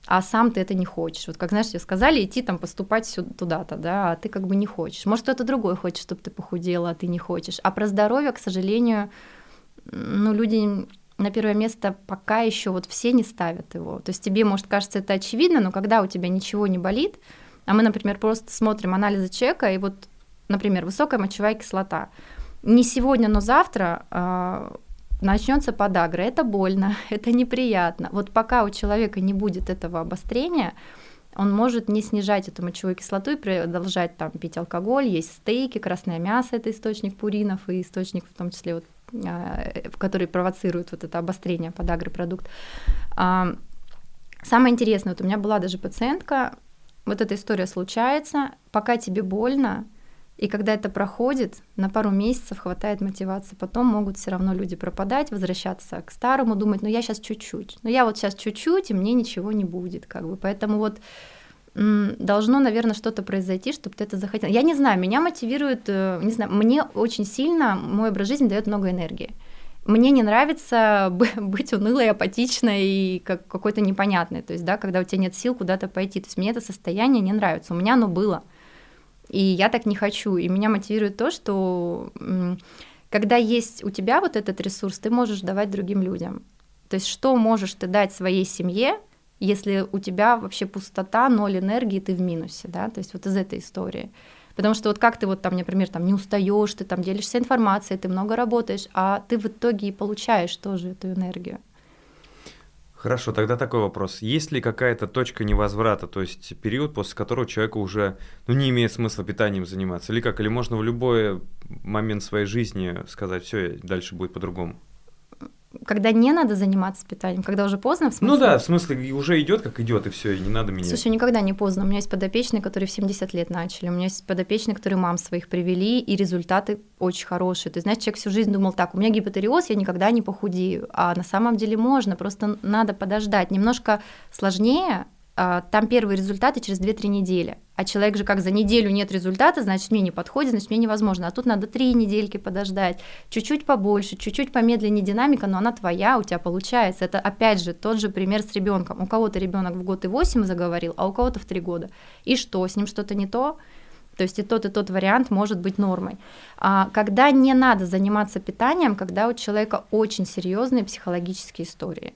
а сам ты это не хочешь. Вот как, знаешь, тебе сказали идти там поступать сюда, туда-то, да, а ты как бы не хочешь. Может, кто-то другой хочет, чтобы ты похудела, а ты не хочешь. А про здоровье, к сожалению, ну, люди на первое место пока еще вот все не ставят его. То есть тебе, может, кажется, это очевидно, но когда у тебя ничего не болит, а мы, например, просто смотрим анализы человека, и вот, например, высокая мочевая кислота. Не сегодня, но завтра а, начнется подагра. Это больно, это неприятно. Вот пока у человека не будет этого обострения, он может не снижать эту мочевую кислоту и продолжать там пить алкоголь, есть стейки, красное мясо, это источник пуринов и источник в том числе вот, а, который провоцирует вот это обострение подагры продукт. А, самое интересное, вот у меня была даже пациентка, вот эта история случается, пока тебе больно, и когда это проходит, на пару месяцев хватает мотивации. Потом могут все равно люди пропадать, возвращаться к старому, думать, ну я сейчас чуть-чуть, ну я вот сейчас чуть-чуть, и мне ничего не будет, как бы. Поэтому вот должно, наверное, что-то произойти, чтобы ты это захотел. Я не знаю, меня мотивирует, э, не знаю, мне очень сильно мой образ жизни дает много энергии. Мне не нравится быть унылой, апатичной и как какой-то непонятной, то есть, да, когда у тебя нет сил куда-то пойти. То есть мне это состояние не нравится. У меня оно было. И я так не хочу. И меня мотивирует то, что когда есть у тебя вот этот ресурс, ты можешь давать другим людям. То есть что можешь ты дать своей семье, если у тебя вообще пустота, ноль энергии, ты в минусе, да, то есть вот из этой истории. Потому что вот как ты вот там, например, там не устаешь, ты там делишься информацией, ты много работаешь, а ты в итоге и получаешь тоже эту энергию. Хорошо, тогда такой вопрос. Есть ли какая-то точка невозврата, то есть период, после которого человеку уже ну, не имеет смысла питанием заниматься? Или как? Или можно в любой момент своей жизни сказать, все, дальше будет по-другому? Когда не надо заниматься питанием, когда уже поздно, в смысле? Ну да, в смысле, уже идет как идет, и все, и не надо менять. Слушай, никогда не поздно. У меня есть подопечные, которые в 70 лет начали. У меня есть подопечные, которые мам своих привели, и результаты очень хорошие. Ты знаешь, человек всю жизнь думал так, у меня гипотериоз, я никогда не похудею. А на самом деле можно, просто надо подождать. Немножко сложнее, там первые результаты через 2-3 недели. А человек же как за неделю нет результата, значит, мне не подходит, значит, мне невозможно. А тут надо 3 недельки подождать, чуть-чуть побольше, чуть-чуть помедленнее динамика, но она твоя, у тебя получается. Это опять же тот же пример с ребенком. У кого-то ребенок в год и 8 заговорил, а у кого-то в 3 года. И что, с ним что-то не то? То есть и тот, и тот вариант может быть нормой. А когда не надо заниматься питанием, когда у человека очень серьезные психологические истории.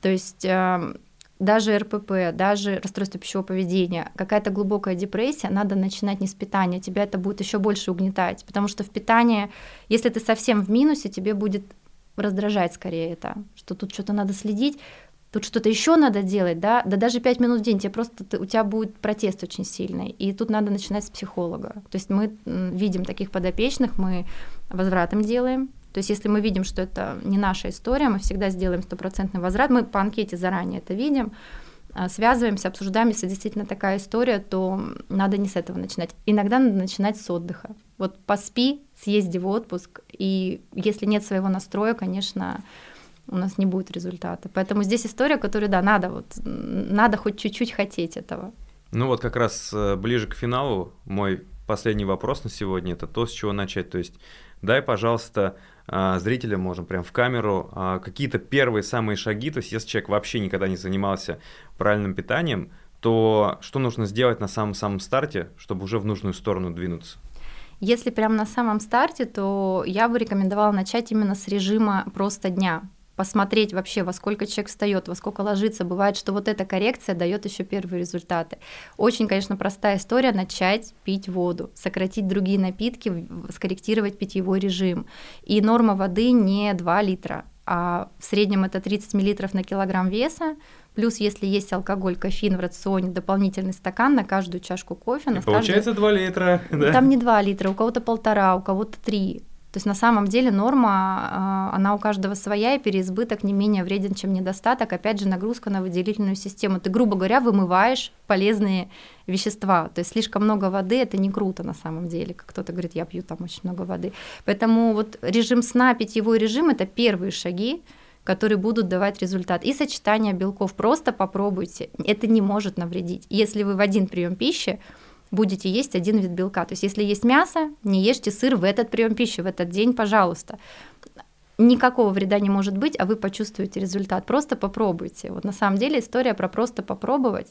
То есть эм, даже РПП, даже расстройство пищевого поведения, какая-то глубокая депрессия, надо начинать не с питания, тебя это будет еще больше угнетать, потому что в питании, если ты совсем в минусе, тебе будет раздражать скорее это, что тут что-то надо следить, тут что-то еще надо делать, да, да даже 5 минут в день, тебе просто, ты, у тебя будет протест очень сильный, и тут надо начинать с психолога. То есть мы видим таких подопечных, мы возвратом делаем, то есть если мы видим, что это не наша история, мы всегда сделаем стопроцентный возврат, мы по анкете заранее это видим, а, связываемся, обсуждаем, если действительно такая история, то надо не с этого начинать. Иногда надо начинать с отдыха. Вот поспи, съезди в отпуск, и если нет своего настроя, конечно, у нас не будет результата. Поэтому здесь история, которую, да, надо, вот, надо хоть чуть-чуть хотеть этого. Ну вот как раз э, ближе к финалу мой последний вопрос на сегодня – это то, с чего начать. То есть дай, пожалуйста, зрителям, можем прям в камеру, а, какие-то первые самые шаги, то есть если человек вообще никогда не занимался правильным питанием, то что нужно сделать на самом-самом старте, чтобы уже в нужную сторону двинуться? Если прямо на самом старте, то я бы рекомендовала начать именно с режима просто дня посмотреть вообще, во сколько человек встает, во сколько ложится. Бывает, что вот эта коррекция дает еще первые результаты. Очень, конечно, простая история начать пить воду, сократить другие напитки, скорректировать питьевой режим. И норма воды не 2 литра, а в среднем это 30 мл на килограмм веса, Плюс, если есть алкоголь, кофеин в рационе, дополнительный стакан на каждую чашку кофе. На получается каждую... 2 литра. Да? Там не 2 литра, у кого-то полтора, у кого-то 3. То есть на самом деле норма, а, она у каждого своя, и переизбыток не менее вреден, чем недостаток. Опять же, нагрузка на выделительную систему. Ты, грубо говоря, вымываешь полезные вещества. То есть слишком много воды – это не круто на самом деле, как кто-то говорит, я пью там очень много воды. Поэтому вот режим сна, питьевой режим – это первые шаги, которые будут давать результат. И сочетание белков просто попробуйте. Это не может навредить. Если вы в один прием пищи будете есть один вид белка. То есть если есть мясо, не ешьте сыр в этот прием пищи, в этот день, пожалуйста. Никакого вреда не может быть, а вы почувствуете результат. Просто попробуйте. Вот на самом деле история про просто попробовать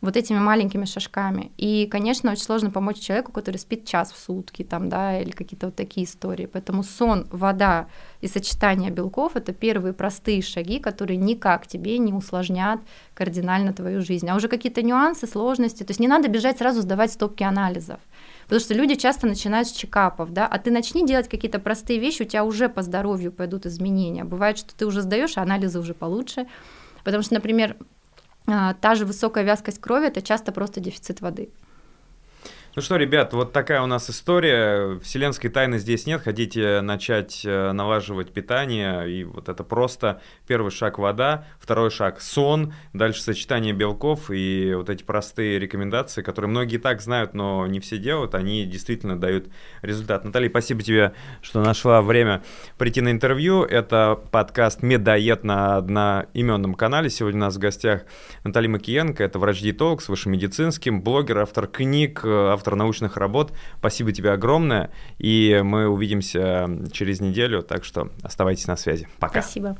вот этими маленькими шажками. И, конечно, очень сложно помочь человеку, который спит час в сутки, там, да, или какие-то вот такие истории. Поэтому сон, вода и сочетание белков — это первые простые шаги, которые никак тебе не усложнят кардинально твою жизнь. А уже какие-то нюансы, сложности, то есть не надо бежать сразу сдавать стопки анализов. Потому что люди часто начинают с чекапов, да, а ты начни делать какие-то простые вещи, у тебя уже по здоровью пойдут изменения. Бывает, что ты уже сдаешь, а анализы уже получше. Потому что, например, та же высокая вязкость крови – это часто просто дефицит воды. Ну что, ребят, вот такая у нас история. Вселенской тайны здесь нет. Хотите начать э, налаживать питание, и вот это просто первый шаг вода, второй шаг сон, дальше сочетание белков и вот эти простые рекомендации, которые многие так знают, но не все делают, они действительно дают результат. Наталья, спасибо тебе, что нашла время прийти на интервью. Это подкаст «Медоед» на одноименном канале. Сегодня у нас в гостях Наталья Макиенко, это врач-диетолог с высшим медицинским, блогер, автор книг, автор автор научных работ. Спасибо тебе огромное, и мы увидимся через неделю, так что оставайтесь на связи. Пока. Спасибо.